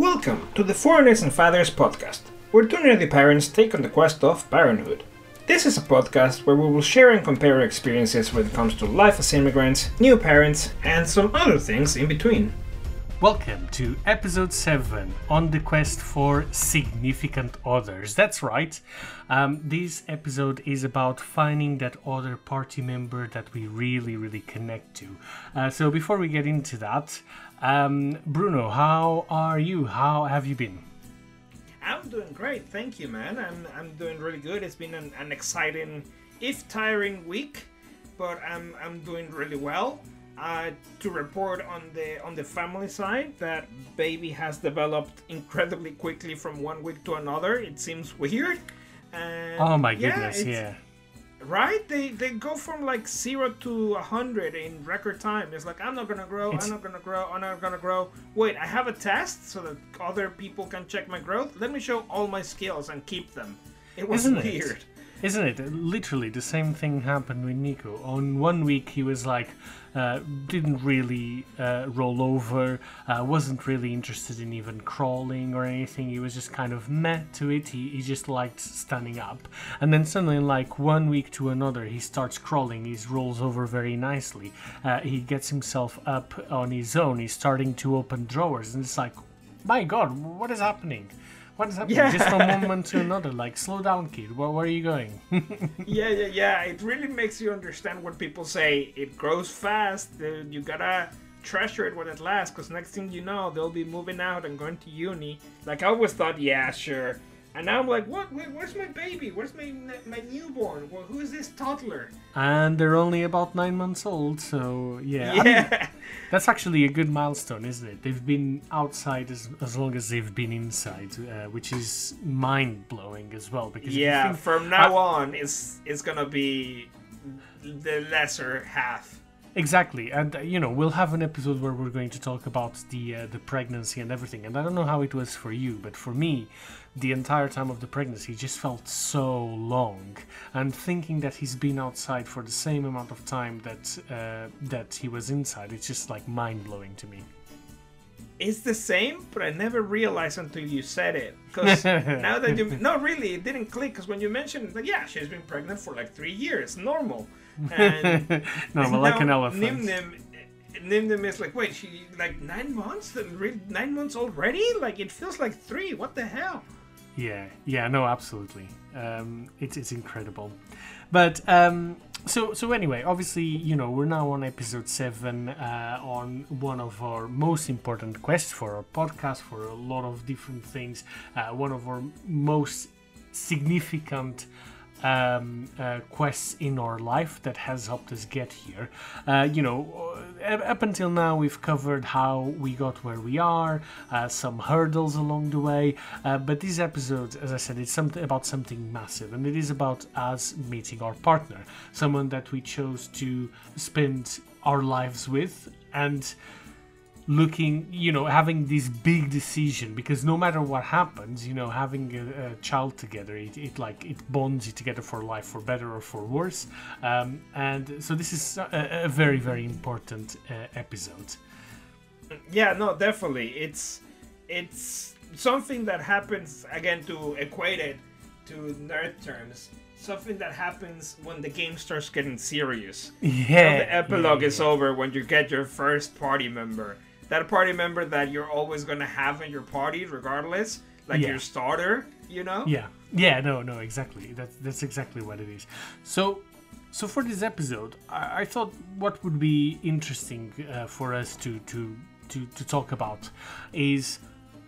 Welcome to the Foreigners and Fathers podcast, where two nerdy parents take on the quest of parenthood. This is a podcast where we will share and compare our experiences when it comes to life as immigrants, new parents, and some other things in between. Welcome to episode 7 on the quest for significant others. That's right. Um, this episode is about finding that other party member that we really, really connect to. Uh, so, before we get into that, um, Bruno, how are you? How have you been? I'm doing great, thank you, man. I'm, I'm doing really good. It's been an, an exciting, if tiring, week, but I'm, I'm doing really well. Uh, to report on the on the family side that baby has developed incredibly quickly from one week to another. It seems weird. And Oh my yeah, goodness, it's- yeah. Right? They they go from like zero to a hundred in record time. It's like I'm not gonna grow. I'm not gonna grow. I'm not gonna grow. Wait, I have a test so that other people can check my growth. Let me show all my skills and keep them. It was Isn't it? Isn't it? Literally, the same thing happened with Nico. On one week, he was like, uh, didn't really uh, roll over, uh, wasn't really interested in even crawling or anything. He was just kind of met to it. He, he just liked standing up. And then suddenly, like one week to another, he starts crawling. He rolls over very nicely. Uh, he gets himself up on his own. He's starting to open drawers. And it's like, my god, what is happening? What is happening? Yeah. Just from one moment to another. Like, slow down, kid. Where, where are you going? Yeah, yeah, yeah. It really makes you understand when people say it grows fast. You gotta treasure it when it lasts, because next thing you know, they'll be moving out and going to uni. Like I always thought, yeah, sure. And now I'm like, what? Wait, where's my baby? Where's my my newborn? Well, who is this toddler? and they're only about nine months old, so yeah. I mean, Yeah, that's actually a good milestone, isn't it? They've been outside as, as long as they've been inside, uh, which is mind blowing as well. Because yeah. think- From now on, it's it's gonna be the lesser half. Exactly, and uh, you know we'll have an episode where we're going to talk about the uh, the pregnancy and everything. And I don't know how it was for you, but for me, the entire time of the pregnancy just felt so long. And thinking that he's been outside for the same amount of time that uh, that he was inside, it's just like mind blowing to me. It's the same, but I never realized until you said it. Because now that you no, really, it didn't click. Because when you mentioned, like, yeah, she's been pregnant for like three years, normal. And no, but like an elephant. Nim Nim, Nim Nim is like, wait, she like nine months? Nine months already? Like it feels like three. What the hell? Yeah, yeah, no, absolutely. Um, it's it's incredible, but um, so so anyway, obviously, you know, we're now on episode seven uh, on one of our most important quests for our podcast for a lot of different things. Uh, one of our most significant um, uh, quests in our life that has helped us get here. Uh, you know, uh, up until now, we've covered how we got where we are, uh, some hurdles along the way. Uh, but this episode, as I said, it's something about something massive, and it is about us meeting our partner, someone that we chose to spend our lives with, and looking you know having this big decision because no matter what happens you know having a, a child together it, it like it bonds you together for life for better or for worse um, and so this is a, a very very important uh, episode Yeah, no, definitely. It's it's something that happens again to equate it to nerd terms. Something that happens when the game starts getting serious. yeah the epilogue yeah, is over when you get your first party member. That party member that you're always gonna have in your party, regardless, like Yeah. your starter. You know? yeah yeah no no exactly that's that's exactly what it is so so for this episode i, I thought what would be interesting uh, for us to to to to talk about is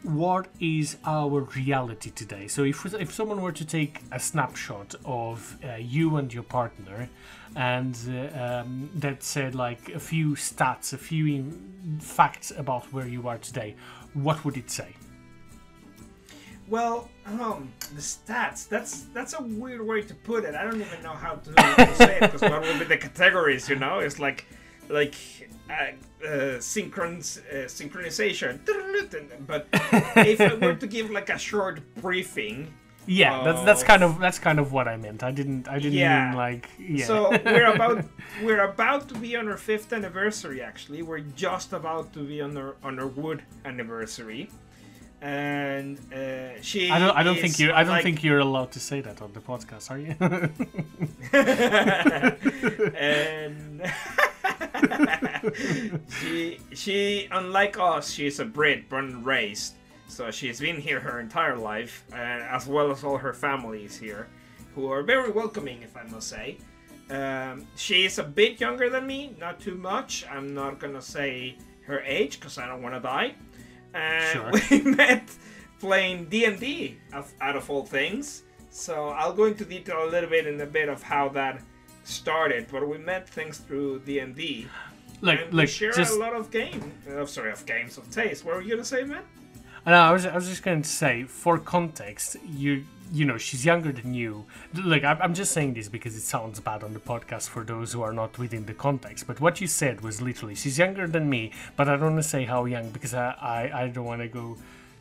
what is our reality today so if if someone were to take a snapshot of uh, you and your partner and uh, um, that said like a few stats a few in- facts about where you are today what would it say Well, um, the stats. That's that's a weird way to put it. I don't even know how to, to say it because what would be the categories? You know, it's like like uh, uh, synchrons, uh, synchronization. But if I were to give like a short briefing, Yeah, that's that's kind of that's kind of what I meant. I didn't I didn't Yeah. mean like yeah. So we're about we're about to be on our fifth anniversary. Actually, we're just about to be on our on our wood anniversary, and uh, she. I don't. I don't think you. I don't like- think you're allowed to say that on the podcast, are you? and she she unlike us she's a brit born and raised. So she's been here her entire life uh, as well as all her families here who are very welcoming if i must say. Um, she's a bit younger than me not too much. I'm not gonna say her age because i don't want to die. And Sure. we met playing d&d out of all things. So i'll go into detail a little bit in a bit of how that started, but we met things through D and D, look, and we share Just a lot of game. Uh, sorry, of games of taste. What were you gonna say, man? No, I was, I was just going to say, for context, you you know, she's younger than you. Look, I'm, I'm just saying this because it sounds bad on the podcast for those who are not within the context. But what you said was literally, she's younger than me, but I don't want to say how young because I, I, I don't want to go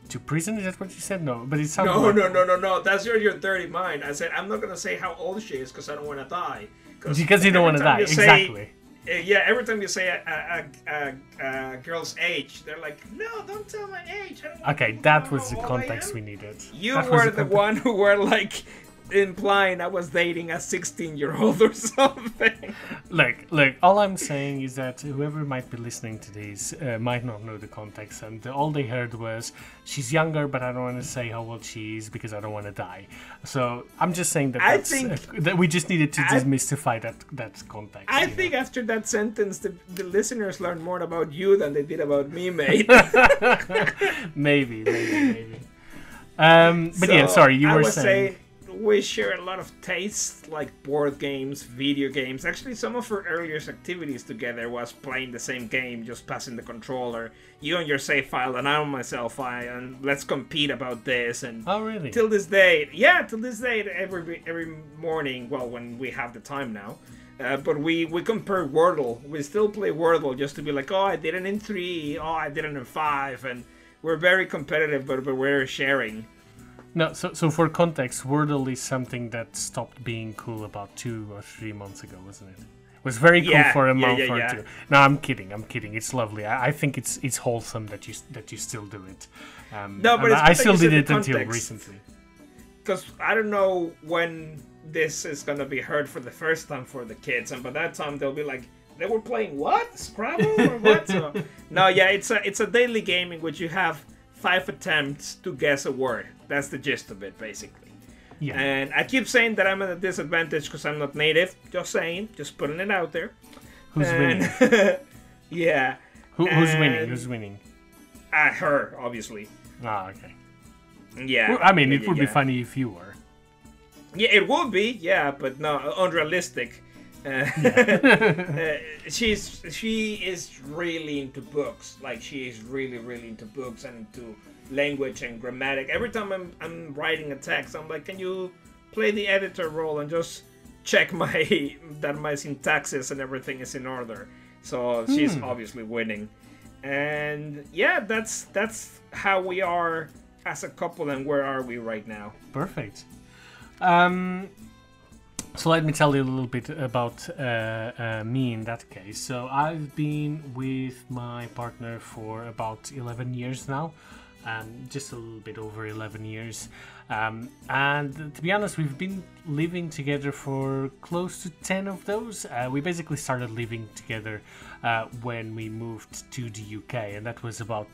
to prison. Is that what you said? No, but it sounds No, like- no, no, no, no. That's your your dirty mind. I said I'm not gonna say how old she is because I don't want to die. Because you don't want to die. say- Exactly. Uh, yeah, every time you say a, a, a, a, girl's age, they're like, "No, don't tell my age." Okay, that was the how old I context we needed. You That were the context- one who were like implying I was dating a 16 year old or something. Look, look. All I'm saying is that whoever might be listening to this uh, might not know the context, and all they heard was she's younger, but I don't want to say how old she is because I don't want to die. So I'm just saying that I think- uh, that we just needed to I- demystify that that context. I you know? think after that sentence, the, the listeners learned more about you than they did about me, mate. maybe, maybe, maybe. Um, but yeah, sorry, you I were saying. We share a lot of tastes, like board games, video games. Actually, some of our earliest activities together was playing the same game, just passing the controller. You on your save file, and I on my save file, and let's compete about this. And Oh, really? till this day, yeah, till this day, every every morning. Well, when we have the time now. Uh, but we, we compare Wordle. We still play Wordle just to be like, oh, I did it in three. Oh, I did it in five. And we're very competitive, but, but we're sharing. No, so so for context, Wordle is something that stopped being cool about two or three months ago, wasn't it? It was very cool Yeah, for a yeah, month yeah, or two. No, I'm kidding. I'm kidding. It's lovely. I, I think it's it's wholesome that you that you still do it. Um, No, but it's I, I good that still did it until recently. because I don't know when this is gonna be heard for the first time for the kids, and by that time they'll be like, they were playing what Scrabble or what? so, no, yeah, it's a it's a daily game in which you have five attempts to guess a word. That's the gist of it, basically. Yeah. And I keep saying that I'm at a disadvantage because I'm not native. Just saying, just putting it out there. Who's And- winning? yeah, Who, who's winning? Who's winning? uh, her obviously. Ah, okay. Yeah. Well, I mean, yeah, it would yeah. be funny if you were. Yeah, it would be, yeah, but no, unrealistic. Uh, uh, she's she is really into books. Like she is really, really into books and into language and grammatic. Every time I'm I'm writing a text, I'm like, can you play the editor role and just check my that my syntaxes and everything is in order. So she's obviously winning. And yeah, that's that's how we are as a couple and where are we right now? Perfect. Um, so let me tell you a little bit about uh, uh, me in that case. So I've been with my partner for about 11 years now, um, just a little bit over 11 years. Um, and to be honest, we've been living together for close to 10 of those. Uh, we basically started living together uh, when we moved to the UK, and that was about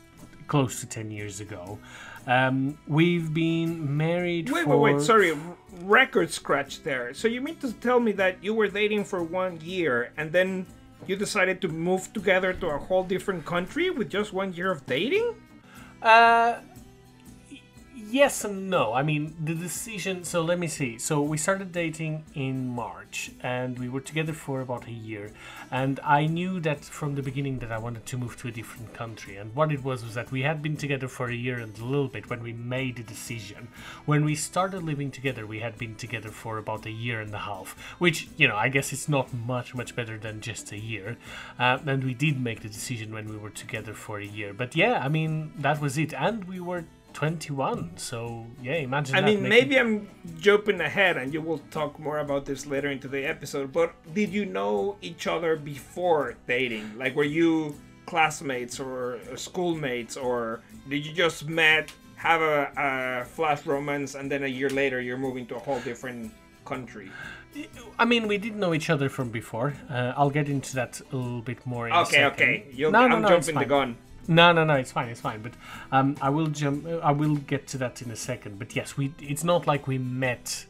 close to 10 years ago. Um, we've been married Wait, for wait, wait. Sorry, record scratch there. So you mean to tell me that you were dating for one year and then you decided to move together to a whole different country with just one year of dating? Uh, yes and no. I mean, the decision. So let me see. So we started dating in March, and we were together for about a year. And I knew that from the beginning that I wanted to move to a different country. And what it was was that we had been together for a year and a little bit when we made the decision. When we started living together, we had been together for about a year and a half, which you know I guess it's not much much better than just a year. Uh, and we did make the decision when we were together for a year. But yeah, I mean that was it, and we were 21. So yeah, imagine. I mean, making- maybe I'm jumping ahead and you will talk more about this later into the episode, but did you know each other before dating? Like, were you classmates or schoolmates, or did you just met have a, a flash romance, and then a year later you're moving to a whole different country. I mean, we did know each other from before. Uh, I'll get into that a little bit more. In a Okay, second. okay. You'll, No, no, I'm no, jumping the gun. No, no, no, it's fine, it's fine. But um, I will jump. I will get to that in a second. But yes, we. It's not like we met.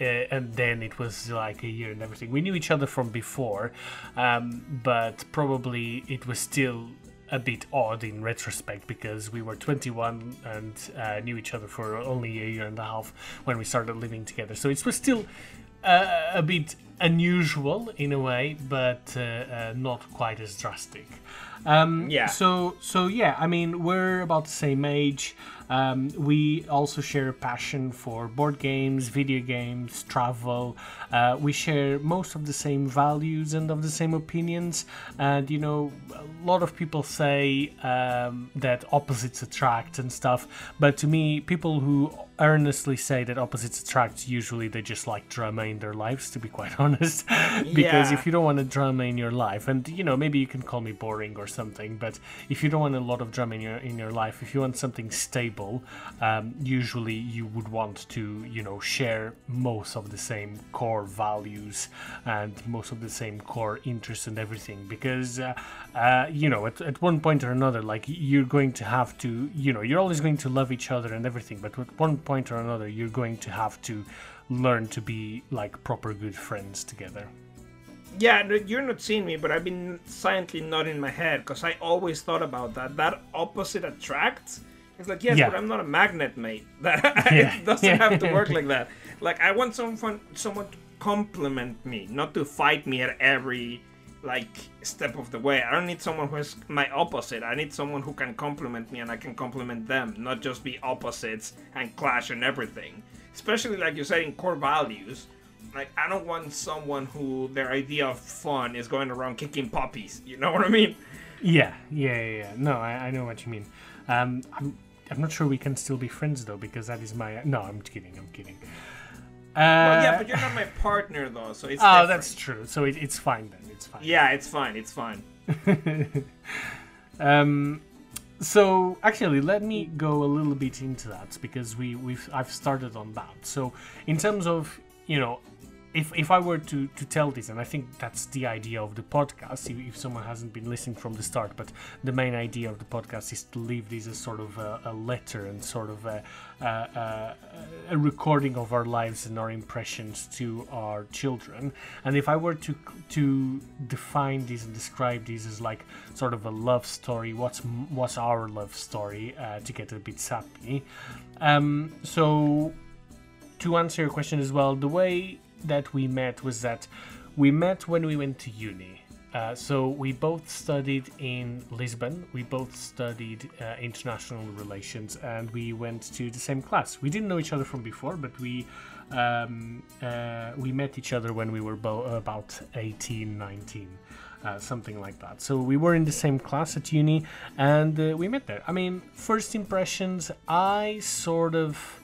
Uh, and then it was like a year and everything. We knew each other from before, um, but probably it was still a bit odd in retrospect because we were 21 and uh, knew each other for only a year and a half when we started living together. So it was still uh, a bit unusual in a way, but uh, uh, not quite as drastic. Um, Yeah. So so yeah, I mean we're about the same age. Um, we also share a passion for board games, video games, travel. Uh, we share most of the same values and of the same opinions. And you know, a lot of people say um, that opposites attract and stuff. But to me, people who earnestly say that opposites attract usually they just like drama in their lives to be quite honest because Yeah. if you don't want a drama in your life and you know maybe you can call me boring or something but if you don't want a lot of drama in your in your life if you want something stable um, usually you would want to you know share most of the same core values and most of the same core interests and everything because uh, uh, you know at, at one point or another like you're going to have to you know you're always going to love each other and everything but at one point or another you're going to have to learn to be like proper good friends together Yeah, you're not seeing me, but I've been silently nodding my head because I always thought about that. That opposite attracts. It's like, yes, Yeah. but I'm not a magnet, mate. That Yeah. it doesn't Yeah. have to work like that. Like, I want someone, someone to compliment me, not to fight me at every like step of the way. I don't need someone who is my opposite. I need someone who can compliment me and I can compliment them, not just be opposites and clash and everything. Especially like you said in core values. Like I don't want someone who their idea of fun is going around kicking puppies. You know what I mean? Yeah, yeah, yeah. yeah. No, I, I know what you mean. Um, I'm, I'm not sure we can still be friends though, because that is my. No, I'm kidding. I'm kidding. Uh, Well, yeah, but you're not my partner though, so it's. oh, different. that's true. So it, it's fine then. It's fine. Yeah, it's fine. It's fine. Um, so actually, let me go a little bit into that because we we've I've started on that. So in terms of you know. If, if I were to, to tell this, and I think that's the idea of the podcast, if, if someone hasn't been listening from the start, but the main idea of the podcast is to leave this as sort of a, a letter and sort of a, a, a, recording of our lives and our impressions to our children. And if I were to to define this and describe this as like sort of a love story, what's what's our love story uh, to get a bit sappy? Um, so to answer your question as well, the way that we met was that we met when we went to uni. Uh, so we both studied in Lisbon. We both studied uh, international relations, and we went to the same class. We didn't know each other from before, but we um, uh, we met each other when we were bo- about 18, 19. Uh, something like that. So we were in the same class at uni, and uh, we met there. I mean, first impressions, I sort of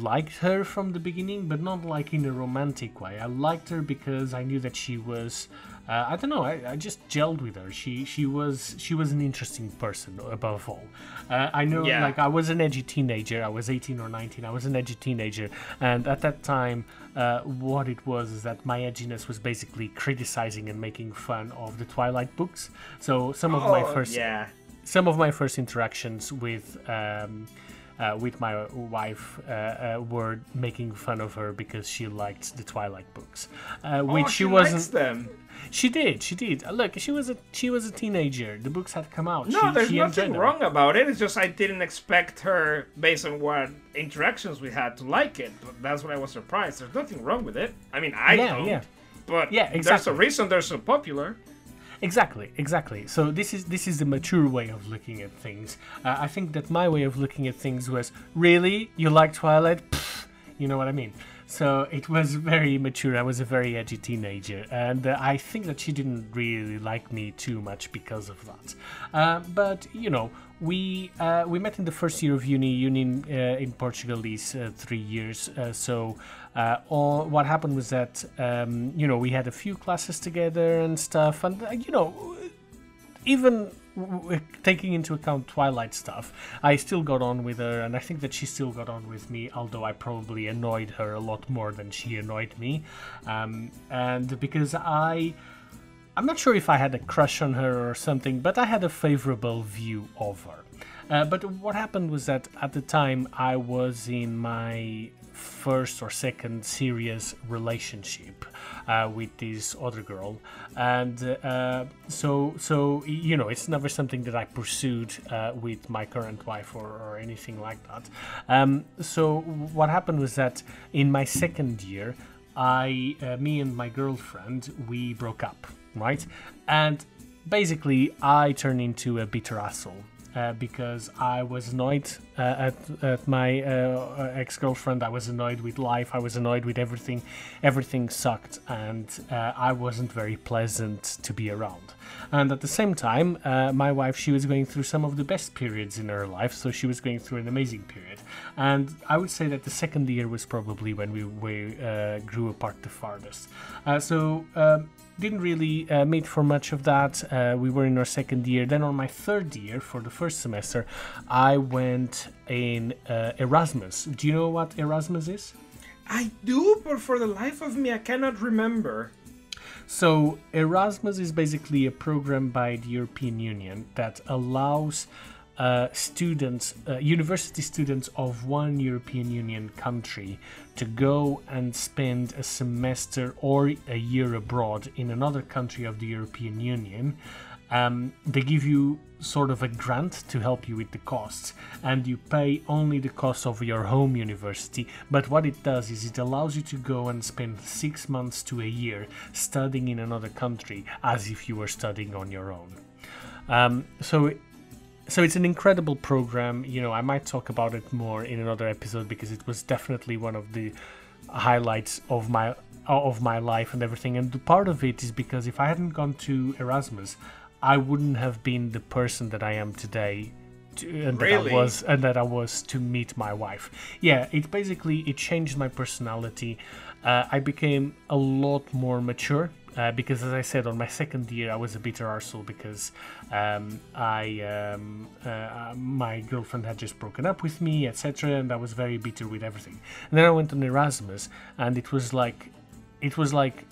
liked her from the beginning, but not like in a romantic way. I liked her because I knew that she was. Uh, I don't know. I, I just gelled with her. She she was she was an interesting person above all. Uh, I know, Yeah. like I was an edgy teenager. I was 18 or 19. I was an edgy teenager, and at that time, uh, what it was is that my edginess was basically criticizing and making fun of the Twilight books. So some of my Oh, first Yeah. some of my first interactions with um, uh, with my wife uh, uh, were making fun of her because she liked the Twilight books, uh, which oh, she, she wasn't. them. She did, she did. Uh, Look, she was a she was a teenager. The books had come out. No, she, there's she nothing wrong about it. It's just I didn't expect her, based on what interactions we had, to like it. But that's why I was surprised. There's nothing wrong with it. I mean, I Yeah, don't. yeah. But Yeah, there's exactly. a reason they're so popular. Exactly, exactly. So this is this is the mature way of looking at things. Uh, I think that my way of looking at things was really you like Twilight, Pfft, you know what I mean. So it was very mature. I was a very edgy teenager, and uh, I think that she didn't really like me too much because of that. Uh, but you know, we uh, we met in the first year of uni. Uni in, uh, in Portugal is uh, three years. Uh, so uh, all what happened was that um, you know we had a few classes together and stuff, and uh, you know even taking into account Twilight stuff, I still got on with her, and I think that she still got on with me, although I probably annoyed her a lot more than she annoyed me. Um, and because I. I'm not sure if I had a crush on her or something, but I had a favorable view of her. Uh, but what happened was that at the time I was in my first or second serious relationship uh, with this other girl, and uh, so so you know it's never something that I pursued uh, with my current wife or, or anything like that. Um, so what happened was that in my second year, I uh, me and my girlfriend we broke up, right, and basically I turned into a bitter asshole uh, because I was annoyed uh, at, at my uh, ex girlfriend. I was annoyed with life. I was annoyed with everything. Everything sucked, and uh, I wasn't very pleasant to be around. And at the same time, uh, my wife, she was going through some of the best periods in her life, so she was going through an amazing period. And I would say that the second year was probably when we, we uh, grew apart the farthest. so um, didn't really uh, meet for much of that. Uh, we were in our second year. Then on my third year, for the first semester, I went in uh, Erasmus. Do you know what Erasmus is? I do, but for the life of me, I cannot remember. So Erasmus is basically a program by the European Union that allows uh, students, uh, university students of one European Union country, to go and spend a semester or a year abroad in another country of the European Union. Um, they give you sort of a grant to help you with the costs, and you pay only the cost of your home university. But what it does is it allows you to go and spend six months to a year studying in another country as if you were studying on your own. Um, so so it's an incredible program. You know, I might talk about it more in another episode because it was definitely one of the highlights of my of my life and everything. And part of it is because if I hadn't gone to Erasmus, I wouldn't have been the person that I am today. To, and really? that I was and that I was to meet my wife. Yeah, it basically it changed my personality. Uh, I became a lot more mature uh, because as I said, on my second year, I was a bitter arsehole because um, I um, uh, my girlfriend had just broken up with me, etc., and I was very bitter with everything. And then I went on Erasmus, and it was like, it was like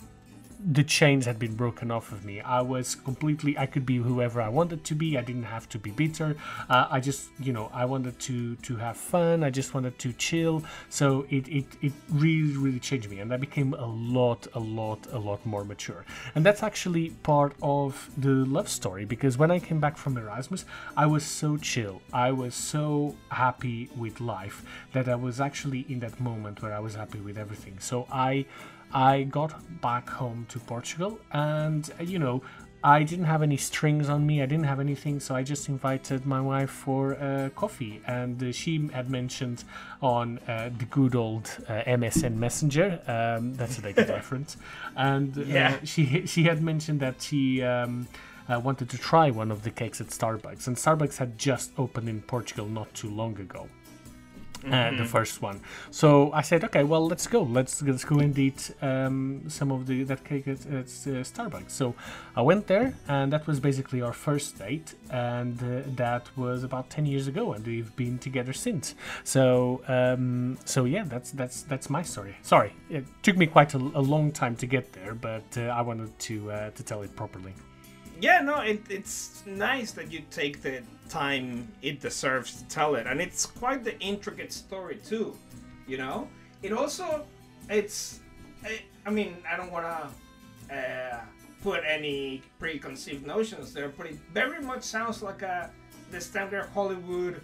the chains had been broken off of me. I was completely, I could be whoever I wanted to be. I didn't have to be bitter. Uh, I just, you know, I wanted to to have fun. I just wanted to chill. So it, it it really really changed me, and I became a lot a lot a lot more mature. And that's actually part of the love story because when I came back from Erasmus, I was so chill. I was so happy with life that I was actually in that moment where I was happy with everything. So I I got back home to Portugal and, you know, I didn't have any strings on me, I didn't have anything, so I just invited my wife for uh, coffee. And uh, she had mentioned on uh, the good old uh, MSN Messenger, um, that's a good reference, and uh, Yeah. she, she had mentioned that she. Um, uh, wanted to try one of the cakes at Starbucks, and Starbucks had just opened in Portugal not too long ago uh, the first one. So I said, okay, well, let's go. Let's let's go and eat um, some of the that cake at, at uh, Starbucks. So I went there, and that was basically our first date, and uh, that was about ten years ago, and we've been together since. So um, so yeah, that's that's that's my story. Sorry, it took me quite a, a long time to get there, but uh, I wanted to uh, to tell it properly. Yeah, no, it, it's nice that you take the time it deserves to tell it, and it's quite the intricate story too. You know, it also, it's, I, I mean, I don't want to uh, put any preconceived notions there, but it very much sounds like a the standard Hollywood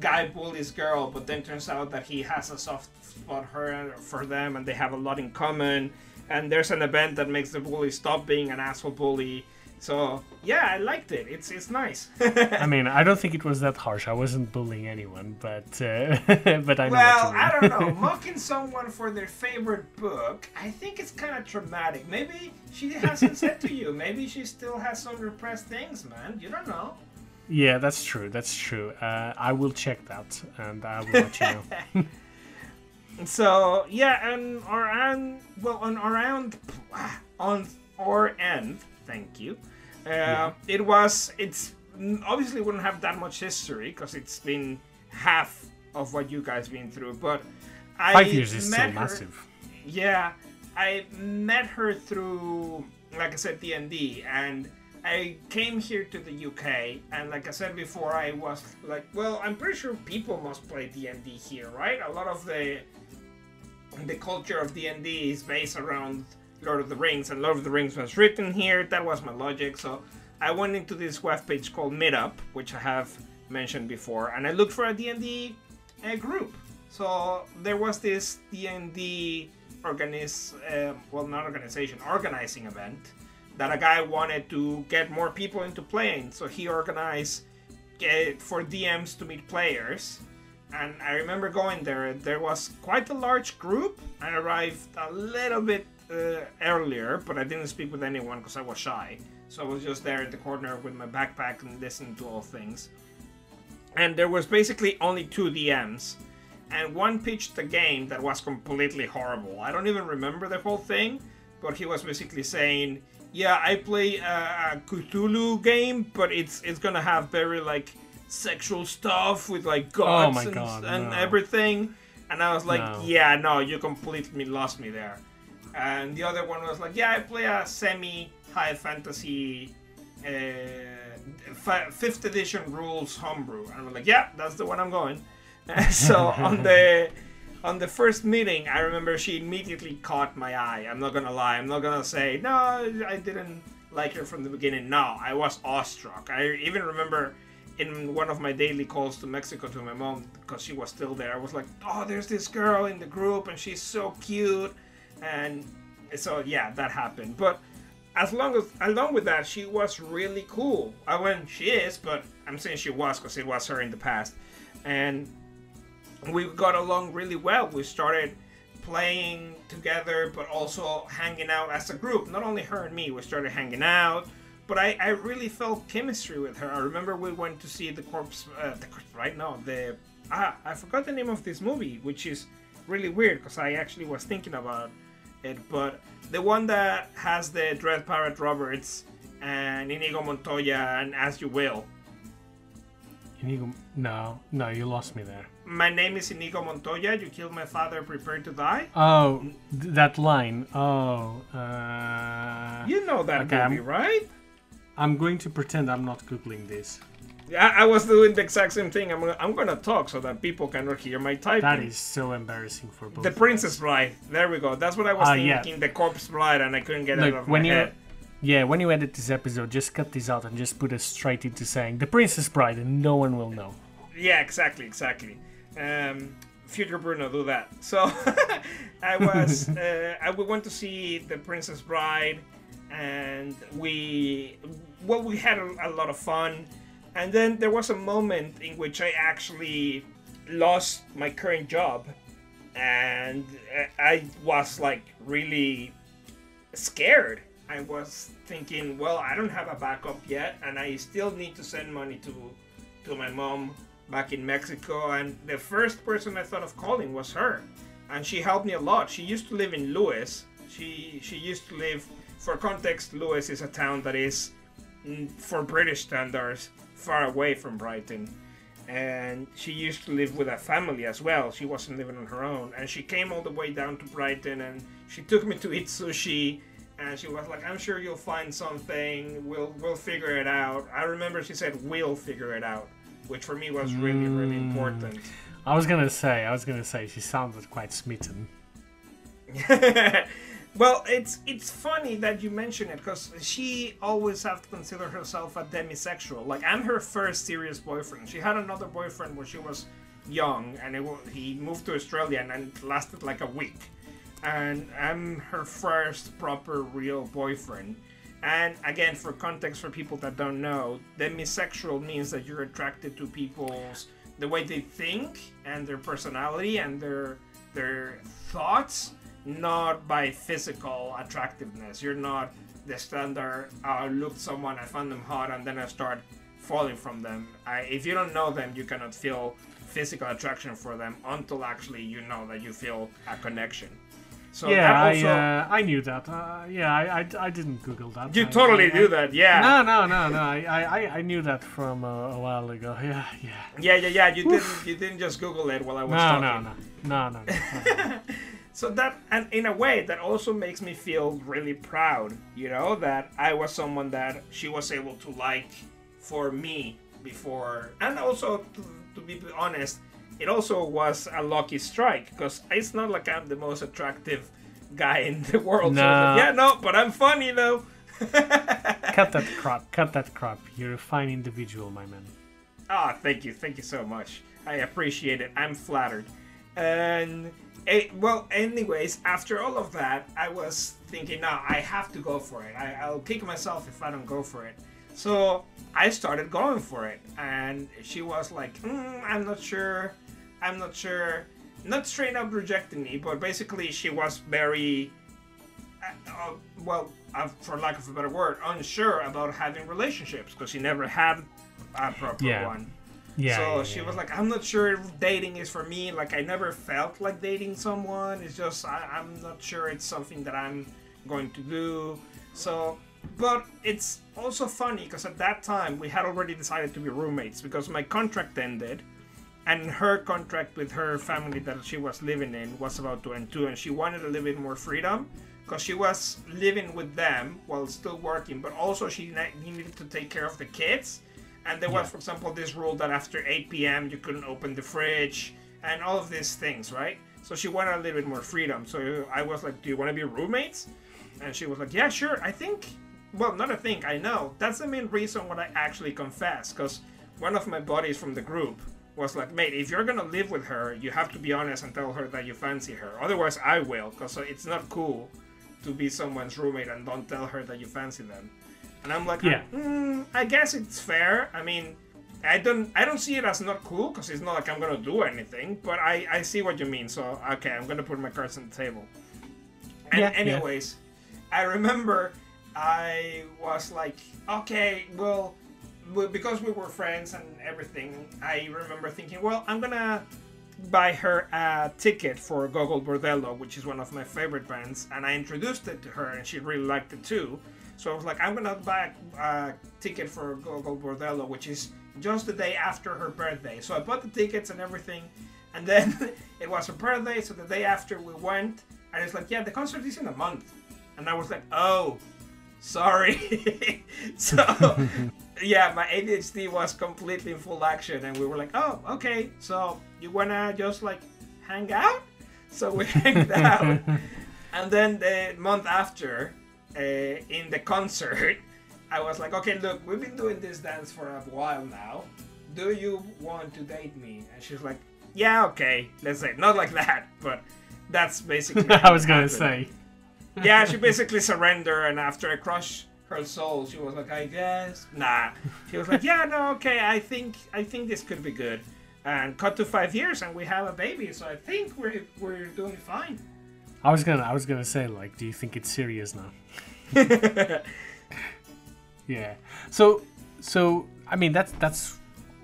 guy bullies girl, but then turns out that he has a soft spot for her for them, and they have a lot in common. And there's an event that makes the bully stop being an asshole bully. So yeah, I liked it. It's it's nice. I mean, I don't think it was that harsh. I wasn't bullying anyone, but uh, but I know well, what you mean. I don't know. Mocking someone for their favorite book, I think it's kind of traumatic. Maybe she hasn't said to you. Maybe she still has some repressed things, man. You don't know. Yeah, that's true. That's true. Uh, I will check that, and I will let you know. So yeah, and around well on around on our end, thank you. Uh, It was it's obviously wouldn't have that much history because it's been half of what you guys been through. But I Five years is met so her- massive. Yeah, I met her through, like I said, D&D, and I came here to the UK, and like I said before, I was like, well, I'm pretty sure people must play D&D here, right? A lot of the the culture of D&D is based around Lord of the Rings, and Lord of the Rings was written here. That was my logic. So I went into this web page called Meetup, which I have mentioned before, and I looked for a D&D uh, group. So there was this D&D organiz, uh, well, not organization, organizing event that a guy wanted to get more people into playing. So he organized uh, for DMs to meet players and I remember going there. There was quite a large group. I arrived a little bit uh, earlier, but I didn't speak with anyone because I was shy. So I was just there in the corner with my backpack and listening to all things. And there was basically only two DMs, and one pitched a game that was completely horrible. I don't even remember the whole thing, but he was basically saying, "Yeah, I play a, a Cthulhu game, but it's it's gonna have very like." sexual stuff with like gods Oh and, God, and no. everything. And I was like, No. yeah, no, you completely lost me there. And the other one was like, yeah, I play a semi high fantasy uh, fi- fifth edition rules homebrew. And I'm like, yeah, that's the one I'm going. so on the on the first meeting, I remember she immediately caught my eye. I'm not gonna lie. I'm not gonna say no. I didn't like her from the beginning. No, I was awestruck. I even remember in one of my daily calls to Mexico to my mom because she was still there. I was like, "Oh, there's this girl in the group, and she's so cute," and so yeah, that happened. But as long as along with that, she was really cool. I went, she is, but I'm saying she was because it was her in the past, and we got along really well. We started playing together, but also hanging out as a group. Not only her and me, we started hanging out. But I, I really felt chemistry with her. I remember we went to see the corpse, uh, the right now. The ah, I forgot the name of this movie, which is really weird because I actually was thinking about it. But the one that has the Dread Pirate Roberts and Inigo Montoya and As You Will. Inigo, no, no, you lost me there. My name is Inigo Montoya. You killed my father. Prepare to die. Oh, that line. Oh, uh, You know that Okay, I'm- movie, right? I'm going to pretend I'm not googling this. I, I was doing the exact same thing. I'm, gonna- I'm gonna talk so that people cannot hear my typing. That is so embarrassing for both. the Princess. Bride. There we go. That's what I was yeah. thinking. The Corpse Bride, and I couldn't get it Look, out of when my you, head. yeah, when you edit this episode, just cut this out and just put us straight into saying the Princess Bride, and no one will know. Yeah, exactly, exactly. Um, future Bruno, do that. So I was, uh, I we went to see the Princess Bride, and we, well, we had a, a lot of fun, and then there was a moment in which I actually lost my current job, and uh, I was like really scared. I was thinking, well, I don't have a backup yet, and I still need to send money to to my mom back in Mexico. And the first person I thought of calling was her, and she helped me a lot. She used to live in Lewes. She she used to live. For context, Lewes is a town that is, mm, for British standards, far away from Brighton. And she used to live with a family as well. She wasn't living on her own. And she came all the way down to Brighton and she took me to eat sushi and she was like, "I'm sure you'll find something. We'll we'll figure it out." I remember she said, "We'll figure it out," which for me was really really hmm. important. I was gonna say, I was gonna say, she sounded quite smitten. well, it's it's funny that you mention it because she always have to consider herself a demisexual. Like I'm her first serious boyfriend. She had another boyfriend when she was young, and it, he moved to Australia and, and lasted like a week. And I'm her first proper real boyfriend. And again, for context for people that don't know, demisexual means that you're attracted to people's the way they think and their personality and their their thoughts, not by physical attractiveness. You're not the standard. I look someone, I find them hot, and then I start falling from them. I, if you don't know them, you cannot feel physical attraction for them until actually you know that you feel a connection. So yeah, also, I, uh, I knew that. Uh, yeah, I, I, I didn't Google that. you I- totally I- do that, yeah. No, no, no, no. I, I, I knew that from uh, a while ago. Yeah, yeah. Yeah, yeah, yeah. You didn't you didn't just Google it while I was No, talking. no, no, no, no, no. So that, and in a way, that also makes me feel really proud, you know, that I was someone that she was able to like for me before. And also, to, to be honest, it also was a lucky strike because it's not like I'm the most attractive guy in the world. So like, yeah, no, but I'm funny though. cut that crap. Cut that crap. You're a fine individual, my man. Ah, thank you, thank you so much. I appreciate it. I'm flattered. And eh, well, anyways, after all of that, I was thinking, no, I have to go for it. I, I'll kick myself if I don't go for it. So I started going for it, and she was like, mm, I'm not sure, I'm not sure. Not straight up rejecting me, but basically she was very uh, uh, well, uh, for lack of a better word, unsure about having relationships because she never had a proper Yeah. one. Yeah. so yeah, she yeah. was like, I'm not sure if dating is for me. Like, I never felt like dating someone. It's just, I, I'm not sure it's something that I'm going to do. So, but it's also funny because at that time we had already decided to be roommates because my contract ended and her contract with her family that she was living in was about to end too and she wanted a little bit more freedom because she was living with them while still working but also she needed to take care of the kids and there was Yeah. for example this rule that after 8 p.m you couldn't open the fridge and all of these things right so she wanted a little bit more freedom so i was like do you want to be roommates and she was like yeah sure i think well not a think i know that's the main reason what i actually confessed because one of my buddies from the group was like, mate, if you're gonna live with her, you have to be honest and tell her that you fancy her. Otherwise, I will, because it's not cool to be someone's roommate and don't tell her that you fancy them. And I'm like, Yeah. mm, I guess it's fair. I mean, I don't, I don't see it as not cool because it's not like I'm gonna do anything. But I, I see what you mean. So okay, I'm gonna put my cards on the table. And Yeah, yeah. anyways, I remember I was like, okay, well, well, because we were friends and everything, I remember thinking, well, I'm gonna buy her a ticket for Gogol Bordello, which is one of my favorite bands, and I introduced it to her, and she really liked it too. So I was like, I'm gonna buy a, ticket for Gogol Bordello, which is just the day after her birthday. So I bought the tickets and everything, and then it was her birthday. So the day after we went, and it's like, yeah, the concert is in a month, and I was like, oh, sorry. so yeah, my ADHD was completely in full action, and we were like, oh, okay, so you wanna just like hang out? So we hanged out, and then the month after, uh, in the concert, I was like, okay, look, we've been doing this dance for a while now. Do you want to date me? And she's like, yeah, okay, let's say not like that, but that's basically. I was gonna happened say. yeah, she basically surrendered, and after I crushed her soul, she was like, "I guess, nah." She was like, "Yeah, no, okay, I think, I think this could be good." And cut to five years, and we have a baby, so I think we're we're doing fine. I was gonna, I was gonna say, like, do you think it's serious now? Yeah. So, so I mean, that's that's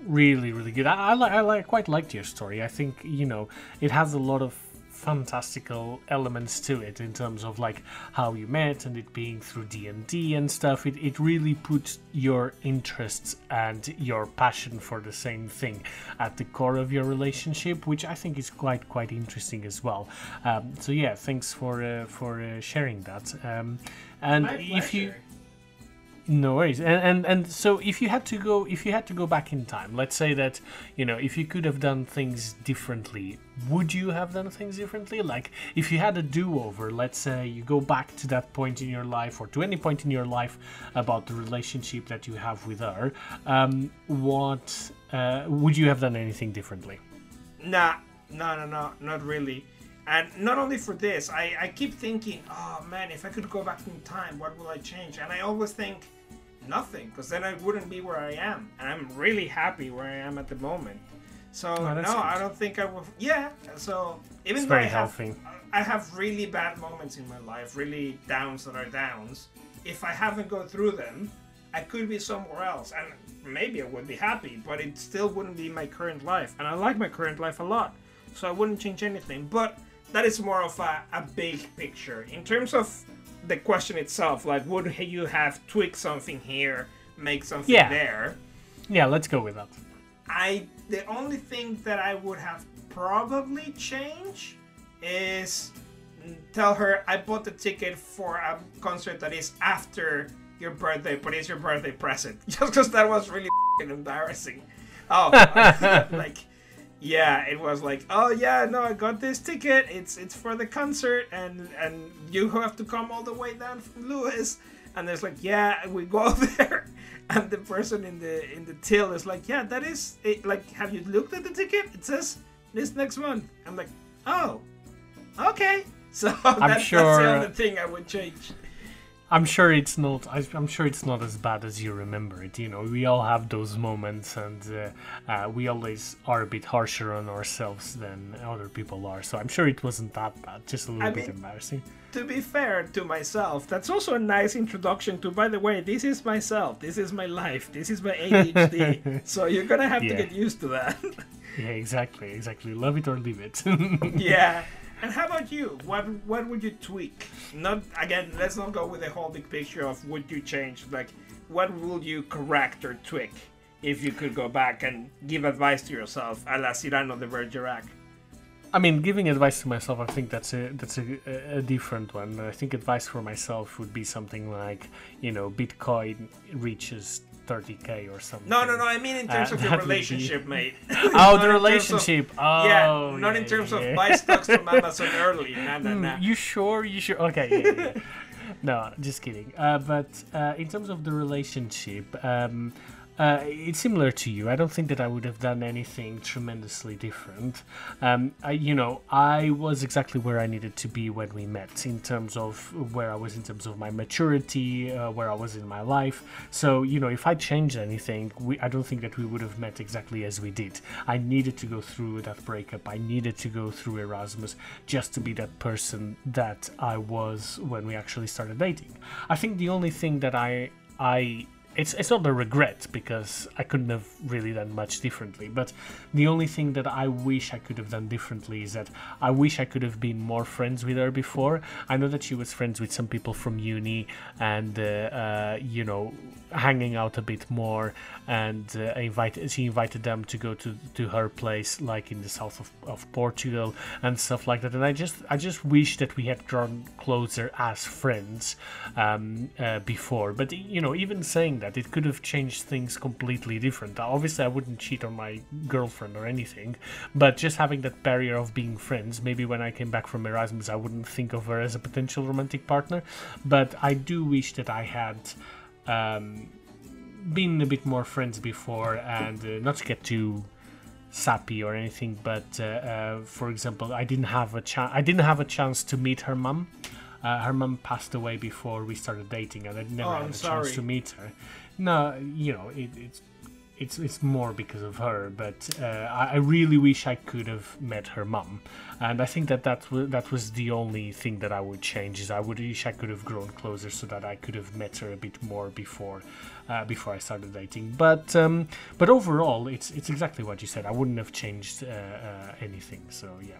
really really good. I, I like, I like, quite liked your story. I think you know it has a lot of fantastical elements to it in terms of like how you met and it being through D&D and stuff. It, it really puts your interests and your passion for the same thing at the core of your relationship which I think is quite quite interesting as well. Um, so yeah thanks for uh, for uh, sharing that. Um, and if you. No worries. And, and and so if you had to go if you had to go back in time, let's say that, you know, if you could have done things differently, would you have done things differently? Like if you had a do-over, let's say you go back to that point in your life or to any point in your life about the relationship that you have with her, um, what uh, would you have done anything differently? Nah, no, no, no, not really. And not only for this, I, I keep thinking, oh man, if I could go back in time, what will I change? And I always think nothing, because then I wouldn't be where I am. And I'm really happy where I am at the moment. So Oh, no, good. I don't think I will. Yeah. So even It's though very I have. I have really bad moments in my life, really downs that are downs. If I haven't go through them, I could be somewhere else, and maybe I would be happy, but it still wouldn't be my current life. And I like my current life a lot, so I wouldn't change anything. But that is more of a, a big picture. In terms of the question itself, like would you have tweaked something here, make something Yeah. there? Yeah, let's go with that. I the only thing that I would have probably changed is mm, tell her I bought the ticket for a concert that is after your birthday, but it's your birthday present. Just because that was really embarrassing. Oh, like yeah, it was like oh yeah, no, I got this ticket. It's it's for the concert, and and you have to come all the way down from Lewes. And there's like yeah, we go there, and the person in the in the till is like yeah, that is it, like have you looked at the ticket? It says this next month. I'm like oh, okay. So that's, that's sure- the only thing I would change. I'm sure it's not. I, I'm sure it's not as bad as you remember it. You know, we all have those moments, and uh, uh, we always are a bit harsher on ourselves than other people are. So I'm sure it wasn't that bad. Just a little I bit mean- embarrassing. to be fair to myself, that's also a nice introduction to, by the way, this is myself, this is my life, this is my ADHD. so you're gonna have Yeah. to get used to that. Yeah, exactly, exactly. Love it or leave it. yeah. And how about you? What what would you tweak? Not again, let's not go with the whole big picture of would you change. Like, what would you correct or tweak if you could go back and give advice to yourself, a la Cyrano de Bergerac? I mean, giving advice to myself, I think that's a that's a, a- a different one. I think advice for myself would be something like, you know, Bitcoin reaches 30k or something. No, no, no. I mean in terms Uh, of your would be- relationship, mate. Oh, the terms of- relationship. oh, yeah, not in terms yeah. of buy stocks from Amazon early. Nah, nah, Hmm, nah. You sure? You sure? Okay. Yeah, yeah. no, just kidding. Uh, but uh, in terms of the relationship, um, uh, it's similar to you. I don't think that I would have done anything tremendously different. Um, I, you know, I was exactly where I needed to be when we met in terms of where I was in terms of my maturity, uh, where I was in my life. So, you know, if I changed anything, we, I don't think that we would have met exactly as we did. I needed to go through that breakup. I needed to go through Erasmus just to be that person that I was when we actually started dating. I think the only thing that I I it's it's not a regret because I couldn't have really done much differently. But the only thing that I wish I could have done differently is that I wish I could have been more friends with her before. I know that she was friends with some people from uni and uh, uh, you know hanging out a bit more and uh, invited she invited them to go to to her place like in the south of, of Portugal and stuff like that. And I just I just wish that we had drawn closer as friends um, uh, before. But you know even saying that it could have changed things completely different. Obviously I wouldn't cheat on my girlfriend or anything but just having that barrier of being friends maybe when I came back from Erasmus I wouldn't think of her as a potential romantic partner. But I do wish that I had um, been a bit more friends before and uh, not to get too sappy or anything but uh, uh, for example i didn't have a chance i didn't have a chance to meet her mum uh, her mum passed away before we started dating and i never Oh, had I'm a sorry. chance to meet her no you know it, it's it's it's more because of her, but uh, I, I really wish I could have met her mum, and I think that that was that was the only thing that I would change. Is I would wish I could have grown closer so that I could have met her a bit more before uh, before I started dating. But um, but overall, it's it's exactly what you said. I wouldn't have changed uh, uh, anything. So yeah.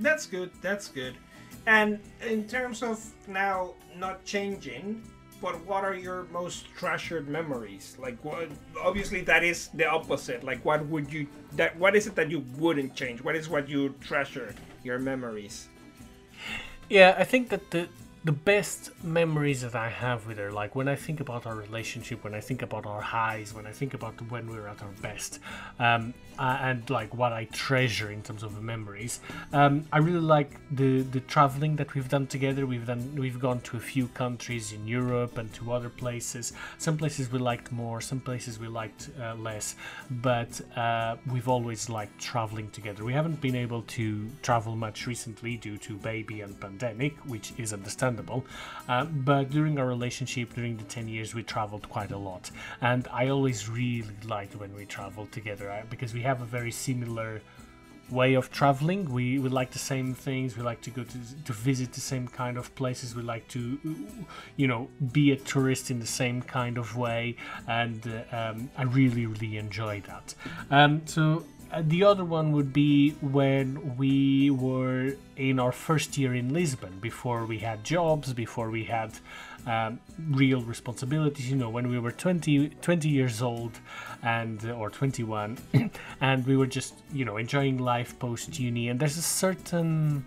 That's good. That's good. And in terms of now not changing, but what are your most treasured memories? Like what? Obviously, that is the opposite. Like what would you? That what is it that you wouldn't change? What is what you treasure? Your memories. Yeah, I think that the the best memories that I have with her, like when I think about our relationship, when I think about our highs, when I think about when we were at our best, um, uh, and like what I treasure in terms of memories, um, I really like the the traveling that we've done together. We've done we've gone to a few countries in Europe and to other places. Some places we liked more, some places we liked uh, less, but uh, we've always liked traveling together. We haven't been able to travel much recently due to baby and pandemic, which is understandable. Uh, but during our relationship, during the 10 years, we traveled quite a lot. And I always really liked when we traveled together uh, because we have a very similar way of traveling. We, we like the same things. We like to go to, to visit the same kind of places. We like to, you know, be a tourist in the same kind of way. And uh, um, I really, really enjoy that. Um, so the other one would be when we were in our first year in Lisbon, before we had jobs, before we had um, real responsibilities. You know, when we were 20, 20 years old, and uh, or 21, and we were just you know enjoying life post uni. And there's a certain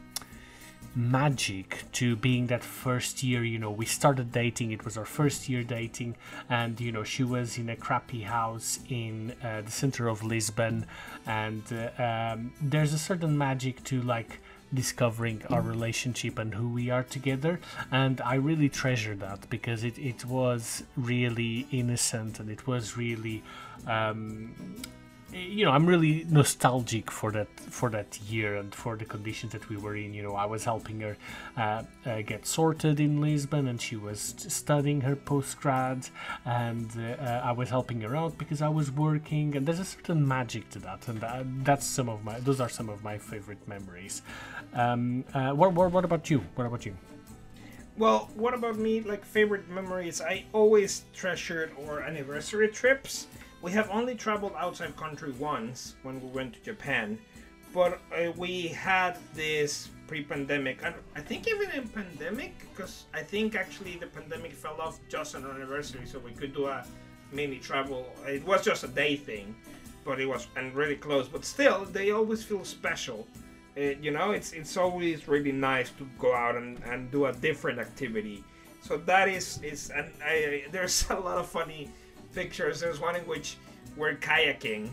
magic to being that first year you know we started dating it was our first year dating and you know she was in a crappy house in uh, the center of lisbon and uh, um, there's a certain magic to like discovering our relationship and who we are together and i really treasure that because it, it was really innocent and it was really um, you know, I'm really nostalgic for that for that year and for the conditions that we were in. You know, I was helping her uh, uh, get sorted in Lisbon, and she was studying her postgrad, and uh, uh, I was helping her out because I was working. And there's a certain magic to that, and that, that's some of my those are some of my favorite memories. Um, uh, what, what what about you? What about you? Well, what about me? Like favorite memories, I always treasured our anniversary trips we have only traveled outside country once when we went to Japan, but uh, we had this pre-pandemic, and I think even in pandemic, because I think actually the pandemic fell off just on anniversary, so we could do a mini travel. It was just a day thing, but it was and really close. But still, they always feel special. Uh, you know, it's it's always really nice to go out and, and do a different activity. So that is is and I, there's a lot of funny pictures. There's one in which we're kayaking,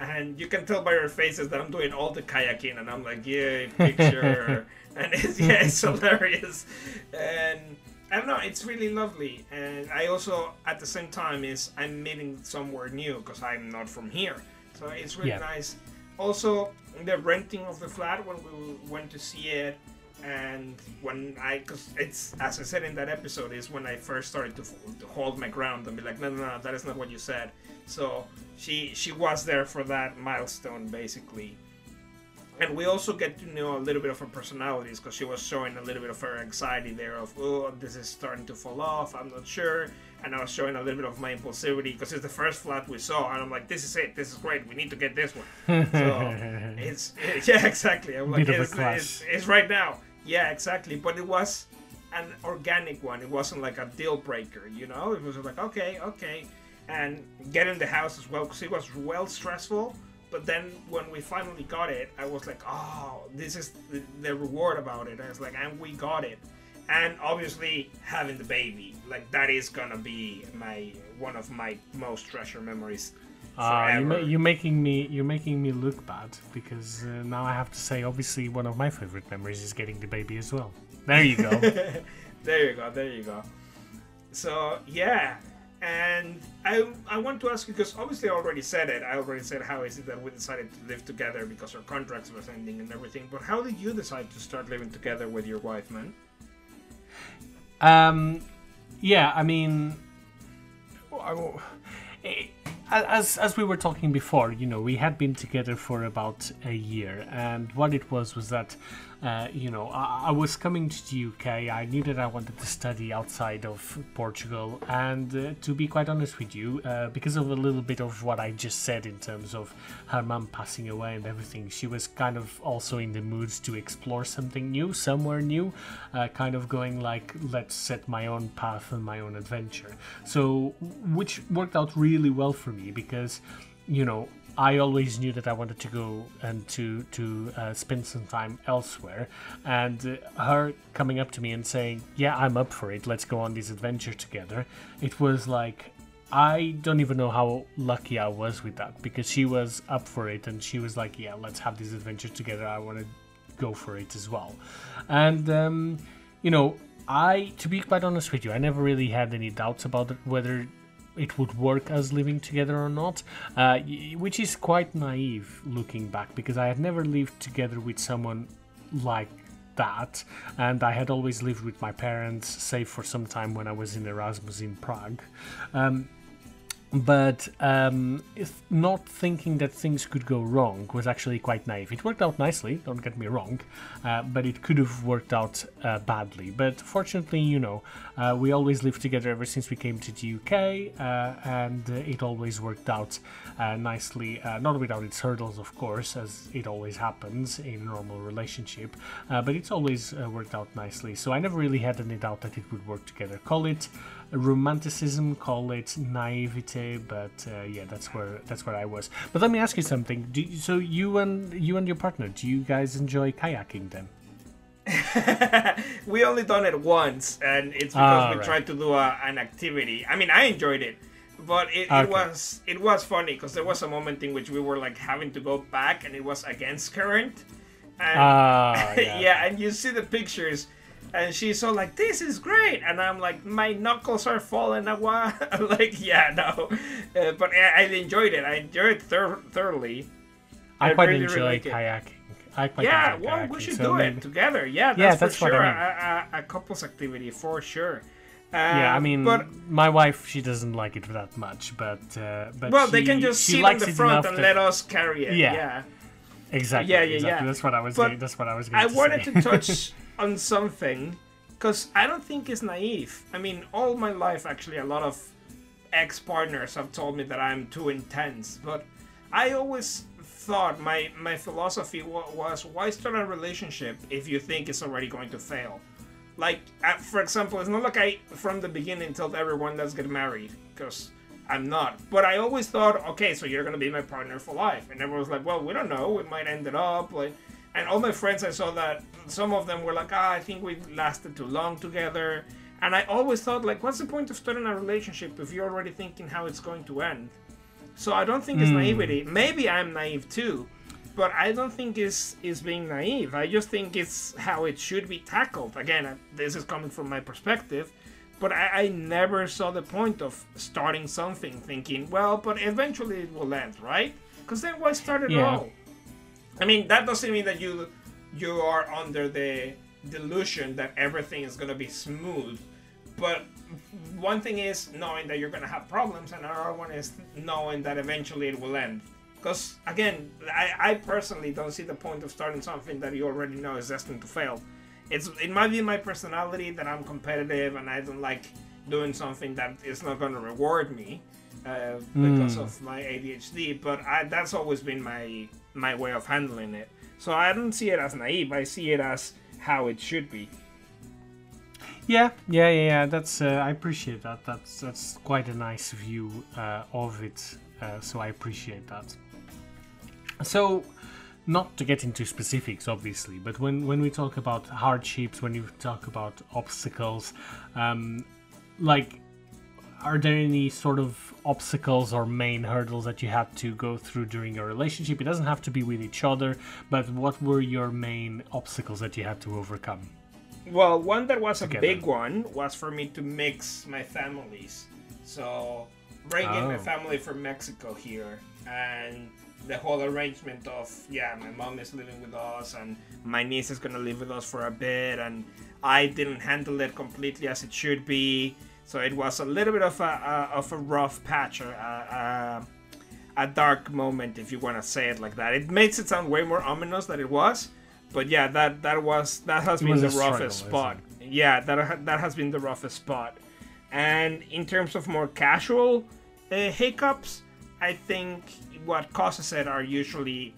and you can tell by our faces that I'm doing all the kayaking, and I'm like, yeah, picture, and it's yeah, it's hilarious, and I don't know, it's really lovely, and I also at the same time is I'm meeting somewhere new because I'm not from here, so it's really yeah. nice. Also, the renting of the flat when we went to see it and when I, because it's as I said in that episode, is when I first started to, to, hold my ground and be like, no, no, no, that is not what you said. So she she was there for that milestone basically, and we also get to know a little bit of her personalities because she was showing a little bit of her anxiety there of oh this is starting to fall off, I'm not sure, and I was showing a little bit of my impulsivity because it's the first flat we saw, and I'm like this is it, this is great, we need to get this one. so it's yeah exactly, I'm like it's, it's, it's right now yeah, exactly. But it was an organic one. It wasn't like a deal breaker, you know? It was like, okay, okay. And getting the house as well, because it was well stressful. But then when we finally got it, I was like, oh, this is the, the reward about it. I was like, and we got it. And obviously having the baby, like that is gonna be my one of my most treasure memories uh, you you're making me you're making me look bad because uh, now I have to say obviously one of my favorite memories is getting the baby as well. There you go. there you go. There you go. So yeah, and I I want to ask you because obviously I already said it. I already said how is it that we decided to live together because our contracts was ending and everything. But how did you decide to start living together with your wife, man? Um, yeah, I mean, as as we were talking before, you know, we had been together for about a year, and what it was was that uh, you know, I, I, was coming to the UK. I knew that I wanted to study outside of Portugal, and uh, to be quite honest with you, uh, because of a little bit of what I just said in terms of her mum passing away and everything, she was kind of also in the mood to explore something new, somewhere new, uh, kind of going like, let's set my own path and my own adventure. So, which worked out really well for me because, you know, I always knew that I wanted to go and to to uh, spend some time elsewhere, and uh, her coming up to me and saying, "Yeah, I'm up for it. Let's go on this adventure together." It was like I don't even know how lucky I was with that because she was up for it and she was like, "Yeah, let's have this adventure together. I want to go for it as well," and um, you know. I, to be quite honest with you, I never really had any doubts about whether it would work as living together or not, uh, which is quite naive looking back because I had never lived together with someone like that, and I had always lived with my parents, save for some time when I was in Erasmus in Prague. Um, but um, not thinking that things could go wrong was actually quite naive. It worked out nicely, don't get me wrong, uh, but it could have worked out uh, badly. But fortunately, you know, uh, we always lived together ever since we came to the UK, uh, and uh, it always worked out uh, nicely, not without its hurdles, of course, as it always happens in a normal relationship, but it's always worked out nicely. So I never really had any doubt that it would work together. Call it romanticism, call it naivete, but uh, yeah, that's where that's where I was. But let me ask you something. Do, so you and you and your partner, do you guys enjoy kayaking then? we only done it once, and it's because ah, we right. tried to do a, an activity. I mean, I enjoyed it, but it, okay. it was it was funny because there was a moment in which we were like having to go back, and it was against current. And, uh, yeah. yeah, and you see the pictures and she's so like, "This is great," and I'm like, "My knuckles are falling away." like, yeah, no, uh, but I, I, enjoyed it. I enjoyed it thir- thoroughly. I, I quite really, enjoy really kayaking. I quite yeah, well, kayaking, we should so do maybe... it together. Yeah, that's, yeah, that's for sure. I mean. a, a, a, couples activity for sure. Uh, yeah, I mean, but, my wife she doesn't like it that much, but uh, but well, she, they can just sit in the front and let us carry it. Yeah, yeah. exactly. Yeah, yeah, exactly. yeah. That's what I was. But that's what I was. I to wanted say. to touch on something because I don't think it's naive. I mean, all my life, actually, a lot of ex partners have told me that I'm too intense, but I always thought my, my philosophy was why start a relationship if you think it's already going to fail? Like, uh, for example, it's not like I, from the beginning, told everyone let's get married, because I'm not. But I always thought, okay, so you're gonna be my partner for life, and everyone was like, well, we don't know, we might end it up, like, and all my friends I saw that some of them were like, ah, I think we lasted too long together. And I always thought, like, what's the point of starting a relationship if you're already thinking how it's going to end? So I don't think it's mm. naivety. Maybe I'm naive too, but I don't think it's, it's being naive. I just think it's how it should be tackled. Again, this is coming from my perspective, but I, I never saw the point of starting something thinking, well, but eventually it will end, right? Because then why start at yeah. all? I mean, that doesn't mean that you you are under the delusion that everything is gonna be smooth. But one thing is knowing that you're gonna have problems, and another one is knowing that eventually it will end. Because again, I, I personally don't see the point of starting something that you already know is destined to fail. It's it might be my personality that I'm competitive and I don't like doing something that is not gonna reward me uh, because mm. of my ADHD. But I, that's always been my my way of handling it. So I don't see it as naive. I see it as how it should be. Yeah, yeah, yeah. yeah. That's uh, I appreciate that. That's that's quite a nice view uh, of it. Uh, so I appreciate that. So, not to get into specifics, obviously, but when when we talk about hardships, when you talk about obstacles, um, like are there any sort of obstacles or main hurdles that you had to go through during your relationship? It doesn't have to be with each other, but what were your main obstacles that you had to overcome? Well, one that was together? a big one was for me to mix my families. So, bringing oh. my family from Mexico here and the whole arrangement of yeah my mom is living with us and my niece is gonna live with us for a bit and i didn't handle it completely as it should be so it was a little bit of a, of a rough patch, a, a, a dark moment, if you want to say it like that. It makes it sound way more ominous than it was, but yeah, that that was that has it been the roughest struggle, spot. Yeah, that that has been the roughest spot. And in terms of more casual uh, hiccups, I think what causes it are usually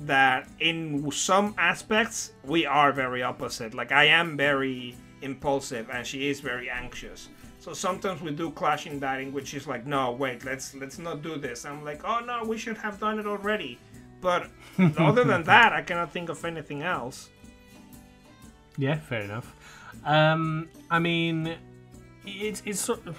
that in some aspects we are very opposite. Like I am very impulsive and she is very anxious. So sometimes we do clash in that in which she's like, no, wait, let's let's not do this. I'm like, oh no, we should have done it already. But other than that, I cannot think of anything else. Yeah, fair enough. Um, I mean, it's it's sort of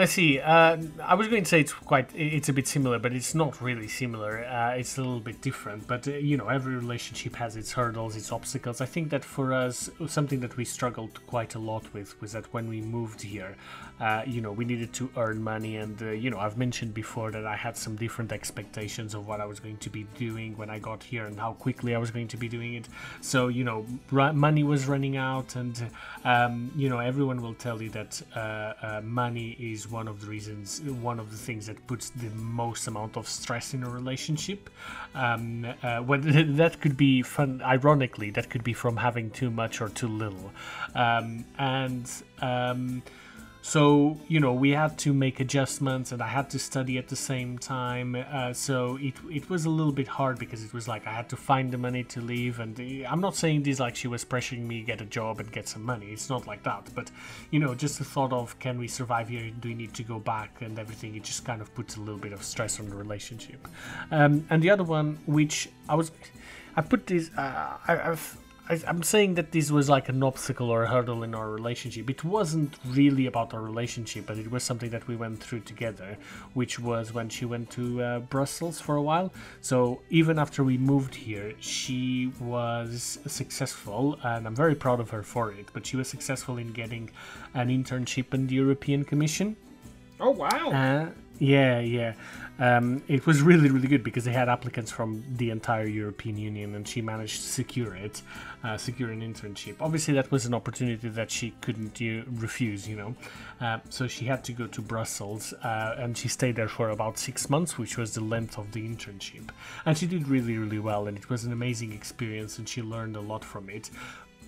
Let's see. Uh, I was going to say it's quite, it's a bit similar, but it's not really similar. Uh, it's a little bit different. But uh, you know, every relationship has its hurdles, its obstacles. I think that for us, something that we struggled quite a lot with was that when we moved here, uh, you know, we needed to earn money, and uh, you know, I've mentioned before that I had some different expectations of what I was going to be doing when I got here and how quickly I was going to be doing it. So you know, money was running out, and um, you know, everyone will tell you that uh, money is one of the reasons, one of the things that puts the most amount of stress in a relationship. Um, uh, when that could be fun, ironically, that could be from having too much or too little, um, and. So you know we had to make adjustments and i had to study at the same time uh, so it, it was a little bit hard because it was like i had to find the money to leave and i'm not saying this like she was pressuring me get a job and get some money it's not like that but you know just the thought of can we survive here do we need to go back and everything it just kind of puts a little bit of stress on the relationship. Um, and the other one which i was i put this uh, I, i've I, am saying that this was like an obstacle or a hurdle in our relationship. It wasn't really about our relationship, but it was something that we went through together, which was when she went to uh, Brussels for a while. So even after we moved here, she was successful, and I'm very proud of her for it. But she was successful in getting an internship in the European Commission. Oh wow! Uh, yeah, yeah. Um, it was really, really good because they had applicants from the entire European Union, and she managed to secure it, uh, secure an internship. Obviously, that was an opportunity that she couldn't refuse, you know. Uh, so she had to go to Brussels, uh, and she stayed there for about six months, which was the length of the internship. And she did really, really well, and it was an amazing experience, and she learned a lot from it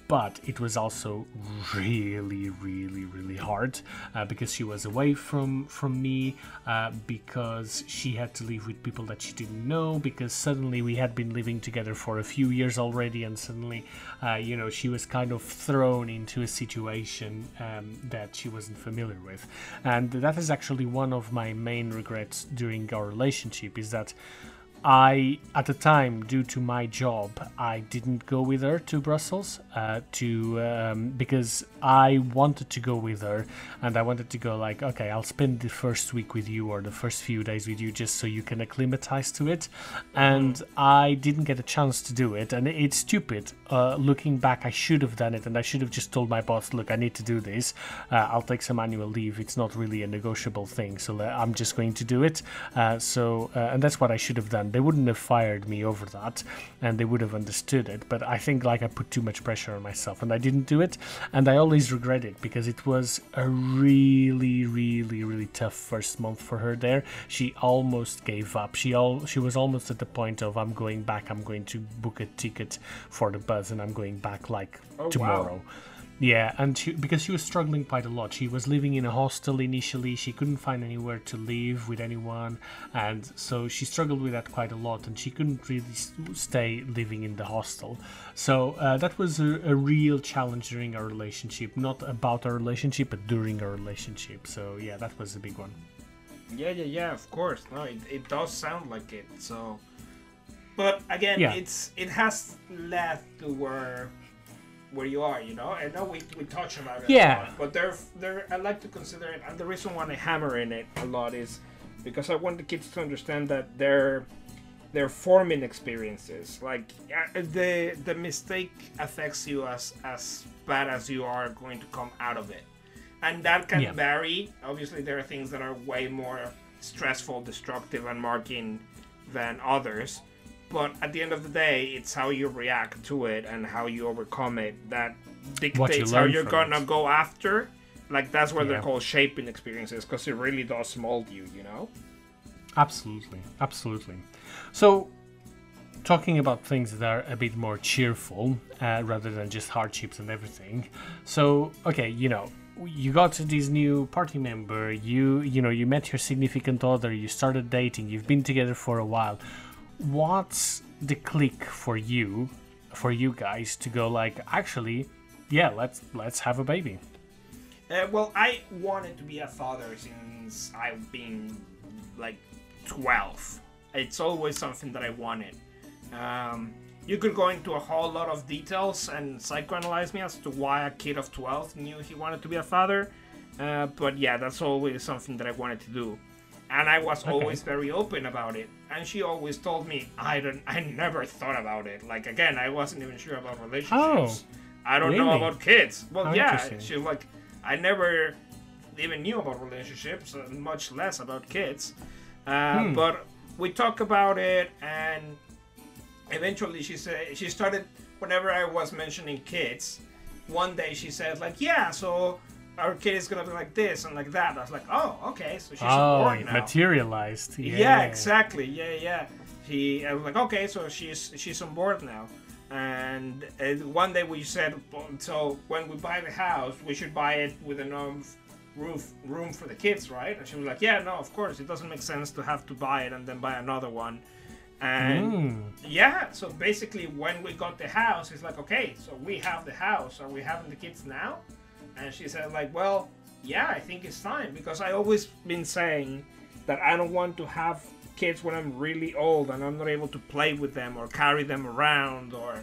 but it was also really really really hard uh, because she was away from from me uh, because she had to live with people that she didn't know because suddenly we had been living together for a few years already and suddenly uh, you know she was kind of thrown into a situation um, that she wasn't familiar with. And that is actually one of my main regrets during our relationship is that I, at the time, due to my job, I didn't go with her to Brussels uh, to um, because I wanted to go with her, and I wanted to go like, okay, I'll spend the first week with you or the first few days with you just so you can acclimatize to it, and I didn't get a chance to do it, and it's stupid. Uh, looking back, I should have done it, and I should have just told my boss, look, I need to do this. Uh, I'll take some annual leave. It's not really a negotiable thing, so I'm just going to do it. Uh, so, uh, and that's what I should have done they wouldn't have fired me over that and they would have understood it but i think like i put too much pressure on myself and i didn't do it and i always regret it because it was a really really tough first month for her there. She almost gave up. She all she was almost at the point of i'm going back. I'm going to book a ticket for the bus and i'm going back like oh, tomorrow. wow yeah, and she, because she was struggling quite a lot. She was living in a hostel initially. She couldn't find anywhere to live with anyone, and so she struggled with that quite a lot. And she couldn't really stay living in the hostel. So uh, that was a, a, real challenge during our relationship. Not about our relationship, but during our relationship. So yeah, that was a big one. Yeah, yeah, yeah. Of course. No, it, it does sound like it. So, but again, yeah. it's it has led to where where you are, you know. I know we, we touch about it, yeah. Lot, but they're they're I like to consider it, and the reason why I hammer in it a lot is because I want the kids to understand that they're they're forming experiences. Like uh, the the mistake affects you as as bad as you are going to come out of it, and that can yeah. vary. Obviously, there are things that are way more stressful, destructive, and marking than others but at the end of the day, it's how you react to it and how you overcome it that dictates you how you're gonna it. go after. Like that's what yeah. they're called shaping experiences because it really does mold you, you know. Absolutely, absolutely. So, talking about things that are a bit more cheerful uh, rather than just hardships and everything. So, okay, you know, you got to this new party member. You, you know, you met your significant other. You started dating. You've been together for a while what's the click for you for you guys to go like actually yeah let's let's have a baby uh, well i wanted to be a father since i've been like 12 it's always something that i wanted um, you could go into a whole lot of details and psychoanalyze me as to why a kid of 12 knew he wanted to be a father uh, but yeah that's always something that i wanted to do and I was okay. always very open about it. And she always told me I don't, I never thought about it. Like again, I wasn't even sure about relationships. Oh, I don't really? know about kids. Well, oh, yeah, she like I never even knew about relationships, uh, much less about kids. Uh, hmm. But we talk about it, and eventually she said she started. Whenever I was mentioning kids, one day she said like, "Yeah, so our kid is gonna be like this and like that. I was like, oh, okay, so she's oh, a boy now. materialized. Yeah. Yeah. exactly. Yeah, yeah. He, I was like, okay, so she's she's on board now. And uh, one day we said, so when we buy the house, we should buy it with enough roof room for the kids, right? And she was like, yeah, no, of course, it doesn't make sense to have to buy it and then buy another one. And Mm. yeah, so basically, when we got the house, it's like, okay, so we have the house. Are we having the kids now? And she said, like, well, yeah, I think it's time because I always been saying that I don't want to have kids when I'm really old and I'm not able to play with them or carry them around or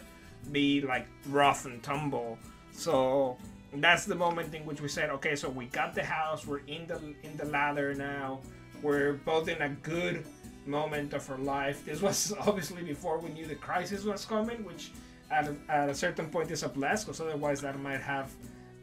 be like rough and tumble. So that's the moment in which we said, okay, so we got the house, we're in the in the ladder now, we're both in a good moment of our life. This was obviously before we knew the crisis was coming, which at a, at a certain point is a bless, because otherwise that might have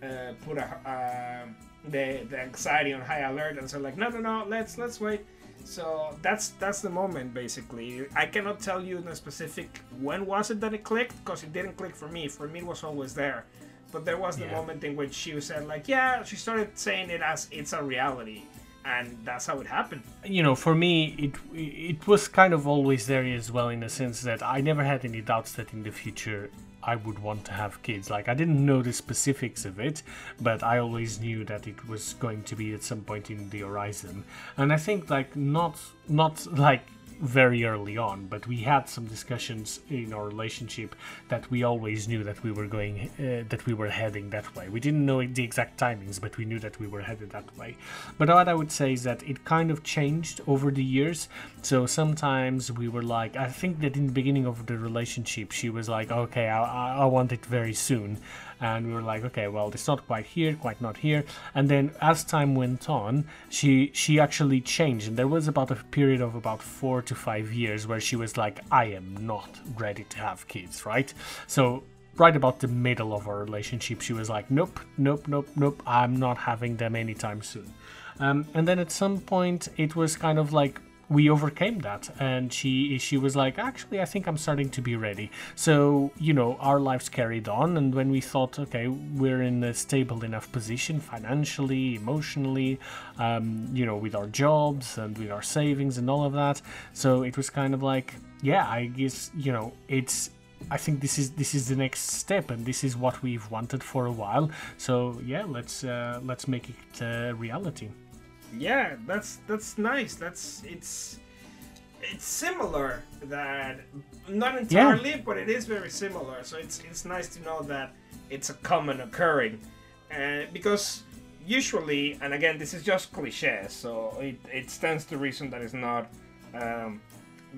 uh, put a, uh, the the anxiety on high alert and so like, no, no, no, let's let's wait. So that's that's the moment basically. I cannot tell you in a specific when was it that it clicked because it didn't click for me. For me, it was always there. But there was the Yeah. moment in which she said like, yeah, she started saying it as it's a reality, and that's how it happened. you know, for me, it it was kind of always there as well, in the sense that I never had any doubts that in the future I would want to have kids. Like I didn't know the specifics of it, but I always knew that it was going to be at some point in the horizon. And I think like not not like very early on, but we had some discussions in our relationship that we always knew that we were going, uh, that we were heading that way. We didn't know the exact timings, but we knew that we were headed that way. But what I would say is that it kind of changed over the years. So sometimes we were like, I think that in the beginning of the relationship, she was like, okay, I, I- I want it very soon. And we were like, okay, well, it's not quite here, quite not here. And then as time went on, she she actually changed. And there was about a period of about four to five years where she was like, I am not ready to have kids, right? So right about the middle of our relationship, she was like, nope, nope, nope, nope, I'm not having them anytime soon. Um, and then at some point, it was kind of like we overcame that, and she she was like, actually, I think I'm starting to be ready. So you know, our lives carried on, and when we thought, okay, we're in a stable enough position financially, emotionally, um, you know, with our jobs and with our savings and all of that, so it was kind of like, yeah, I guess you know, it's I think this is this is the next step, and this is what we've wanted for a while. So yeah, let's uh, let's make it uh, reality. Yeah, that's that's nice. That's it's it's similar that not entirely, but it is very similar. So it's it's nice to know that it's a common occurring, uh, because usually, and again, this is just cliche, so it, it stands to reason that it's not um,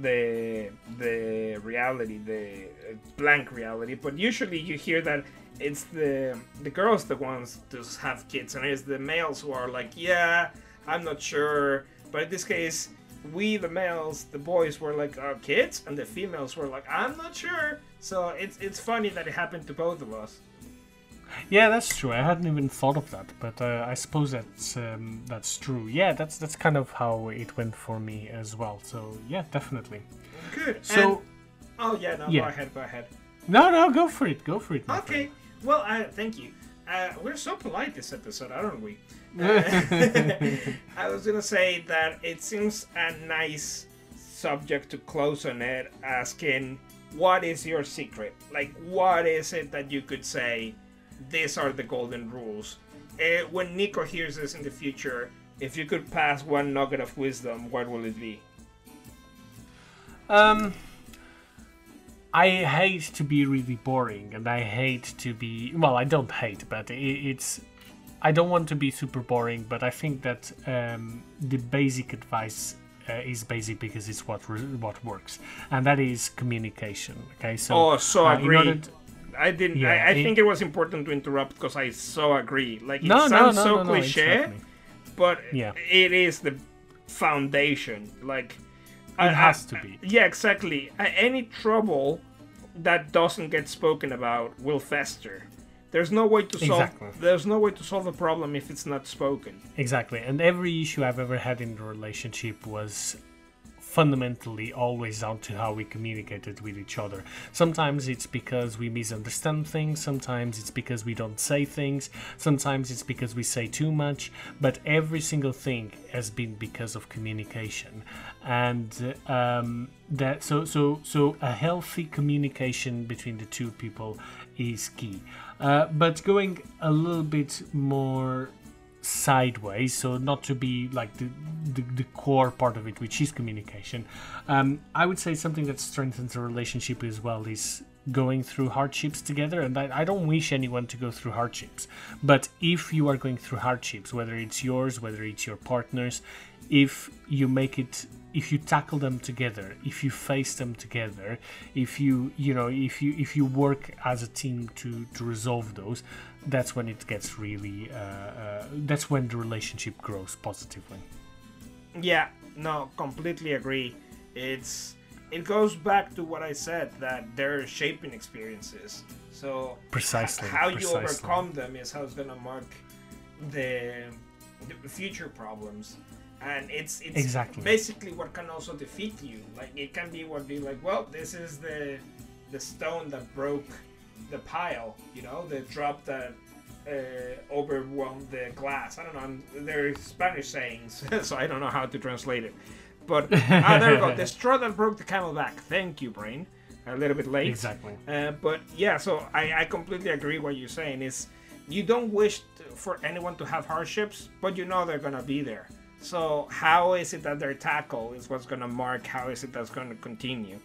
the the reality, the uh, blank reality. But usually, you hear that it's the the girls the ones to have kids, and it's the males who are like, yeah, I'm not sure. But in this case, we the males, the boys were like our kids, and the females were like, I'm not sure. So it's it's funny that it happened to both of us. Yeah, that's true. I hadn't even thought of that, but uh, I suppose that's um, that's true. Yeah, that's that's kind of how it went for me as well. So yeah, definitely. Good. So And- oh yeah, no, Yeah. go ahead, go ahead. no, no, go for it, go for it. Okay. Well, uh, thank you. Uh, we're so polite this episode, aren't we? Friend. I was gonna say that it seems a nice subject to close on it, asking, "What is your secret? Like, what is it that you could say? These are the golden rules." Uh, when Nico hears this in the future, if you could pass one nugget of wisdom, what will it be? Um, I hate to be really boring, and I hate to be well. I don't hate, but i it's. I don't want to be super boring, but I think that um, the basic advice uh, is basic because it's what re- what works, and that is communication. Okay, so Oh, so uh, to- I didn't. Yeah, I, I it- think it was important to interrupt because I so agree. Like it no, sounds no, so no, no, cliche, but Yeah. it is the foundation. Like It has to be. Yeah, exactly. Any trouble that doesn't get spoken about will fester. There's no way to solve. Exactly. There's no way to solve a problem if it's not spoken. Exactly. And every issue I've ever had in the relationship was fundamentally always down to how we communicated with each other. Sometimes it's because we misunderstand things, sometimes it's because we don't say things, sometimes it's because we say too much, but every single thing has been because of communication. And um, that so so so a healthy communication between the two people is key. Uh, but going a little bit more sideways so not to be like the, the, the core part of it which is communication um, i would say something that strengthens a relationship as well is going through hardships together and I, I don't wish anyone to go through hardships. But if you are going through hardships whether it's yours whether it's your partners if you make it if you tackle them together if you face them together if you you know if you if you work as a team to to resolve those that's when it gets really uh, uh, that's when the relationship grows positively Yeah, no, completely agree. It's it goes back to what I said that they're shaping experiences. So Precisely, how precisely. you overcome them is how it's gonna mark the, the future problems. And it's it's Exactly. basically what can also defeat you. Like it can be what be like, well, this is the the stone that broke the pile, you know, the drop that uh, overwhelmed the glass. I don't know. I'm, they're Spanish sayings, so I don't know how to translate it. But ah, there we go. The straw that broke the camel back. Thank you, brain. A little bit late. Exactly. Uh, but yeah, so I, I completely agree what you're saying. Is you don't wish t- for anyone to have hardships, but you know they're gonna be there. So how is it that they're tackled is what's gonna mark how is it that's gonna continue.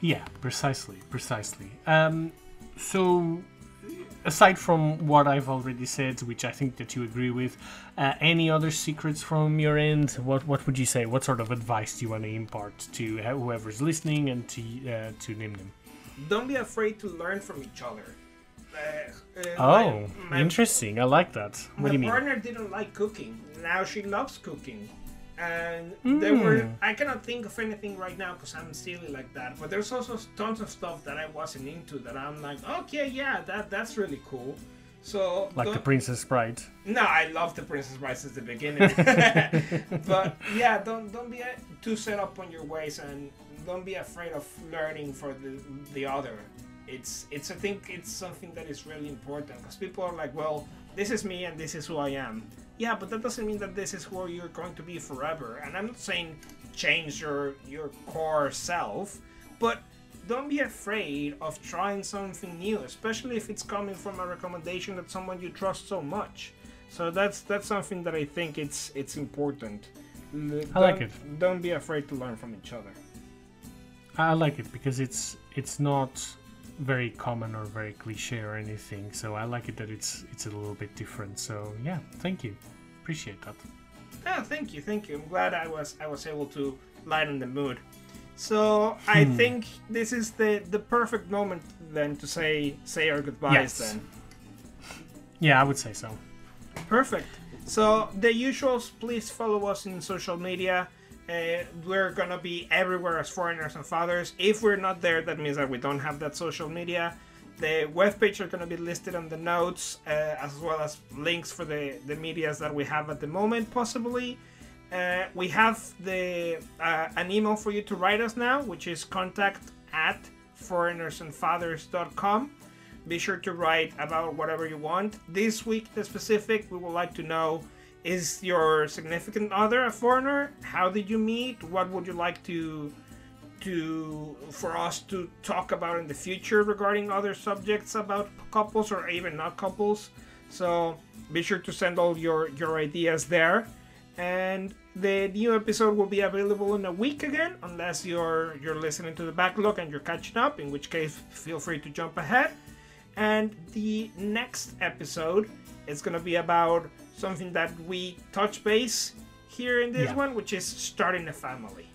Yeah, precisely, precisely. Um, so, aside from what I've already said, which I think that you agree with, uh, any other secrets from your end? What What would you say? What sort of advice do you want to impart to whoever's listening and to uh, to name them? Don't be afraid to learn from each other. Uh, Oh, my- my- interesting. I like that. What do you mean? partner didn't like cooking. Now she loves cooking. And there were Mm. I cannot think of anything right now because I'm silly like that. But there's also tons of stuff that I wasn't into that I'm like, okay, yeah, that that's really cool. So Like the don't- Princess Bride. no, I love the Princess Bride since the beginning. but yeah, don't don't be too set up on your ways and don't be afraid of learning for the the other. It's it's I think it's something that is really important because people are like, well, this is me and this is who I am. Yeah, but that doesn't mean that this is who you're going to be forever. And I'm not saying change your your core self, but don't be afraid of trying something new, especially if it's coming from a recommendation that someone you trust so much. So that's that's something that I think it's it's important. L- I like don't- it. Don't be afraid to learn from each other. I like it because it's it's not very common or very cliche or anything. So I like it that it's it's a little bit different. So yeah, thank you. Appreciate that. Ah, thank you, thank you. I'm glad I was I was able to lighten the mood. So I think this is the the perfect moment then to say say our goodbyes Yes. then. Yeah, I would say so. Perfect. So the usuals, please follow us in social media. Uh, we're gonna be everywhere as foreigners and fathers. If we're not there, that means that we don't have that social media. The webpage are gonna be listed on the notes, uh, as well as links for the the medias that we have at the moment, possibly. Uh, we have the uh, an email for you to write us now, which is contact at foreignersandfathers.com. Be sure to write about whatever you want. This week, the specific, we would like to know is your significant other a foreigner? How did you meet? What would you like to to for us to talk about in the future regarding other subjects about couples or even not couples? So be sure to send all your your ideas there. And the new episode will be available in a week again, unless you're you're listening to the backlog and you're catching up. In which case, feel free to jump ahead. And the next episode is going to be about something that we touch base here in this Yeah. one, which is starting a family.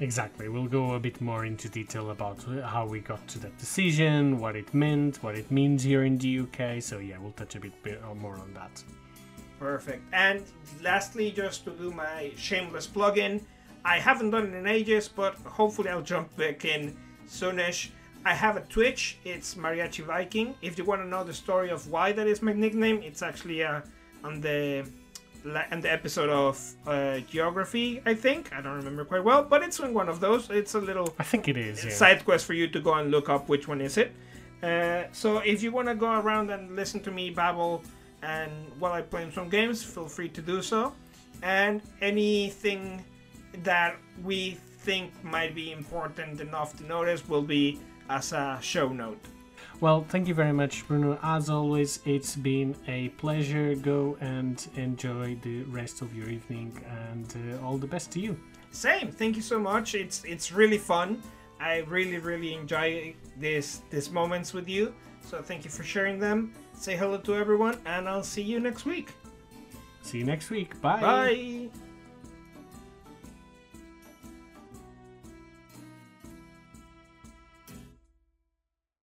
Exactly. We'll go a bit more into detail about how we got to that decision, what it meant, what it means here in the UK. So yeah, we'll touch a bit more on that. Perfect. And lastly, just to do my shameless plug-in, I haven't done it in ages, but hopefully I'll jump back in soonish. I have a Twitch. It's Mariachi Viking. If you want to know the story of why that is my nickname, it's actually uh, on the and the episode of uh, geography. I think I don't remember quite well, but it's in one of those. It's a little I think it is. Yeah. side quest for you to go and look up which one is it. Uh, so if you want to go around and listen to me babble and while I play some games, feel free to do so. And anything that we think might be important enough to notice will be as a show note. Well, thank you very much, Bruno. As always, it's been a pleasure. Go and enjoy the rest of your evening, and uh, all the best to you. Same. Thank you so much. It's it's really fun. I really really enjoy this these moments with you. So thank you for sharing them. Say hello to everyone, and I'll see you next week. See you next week. Bye. Bye.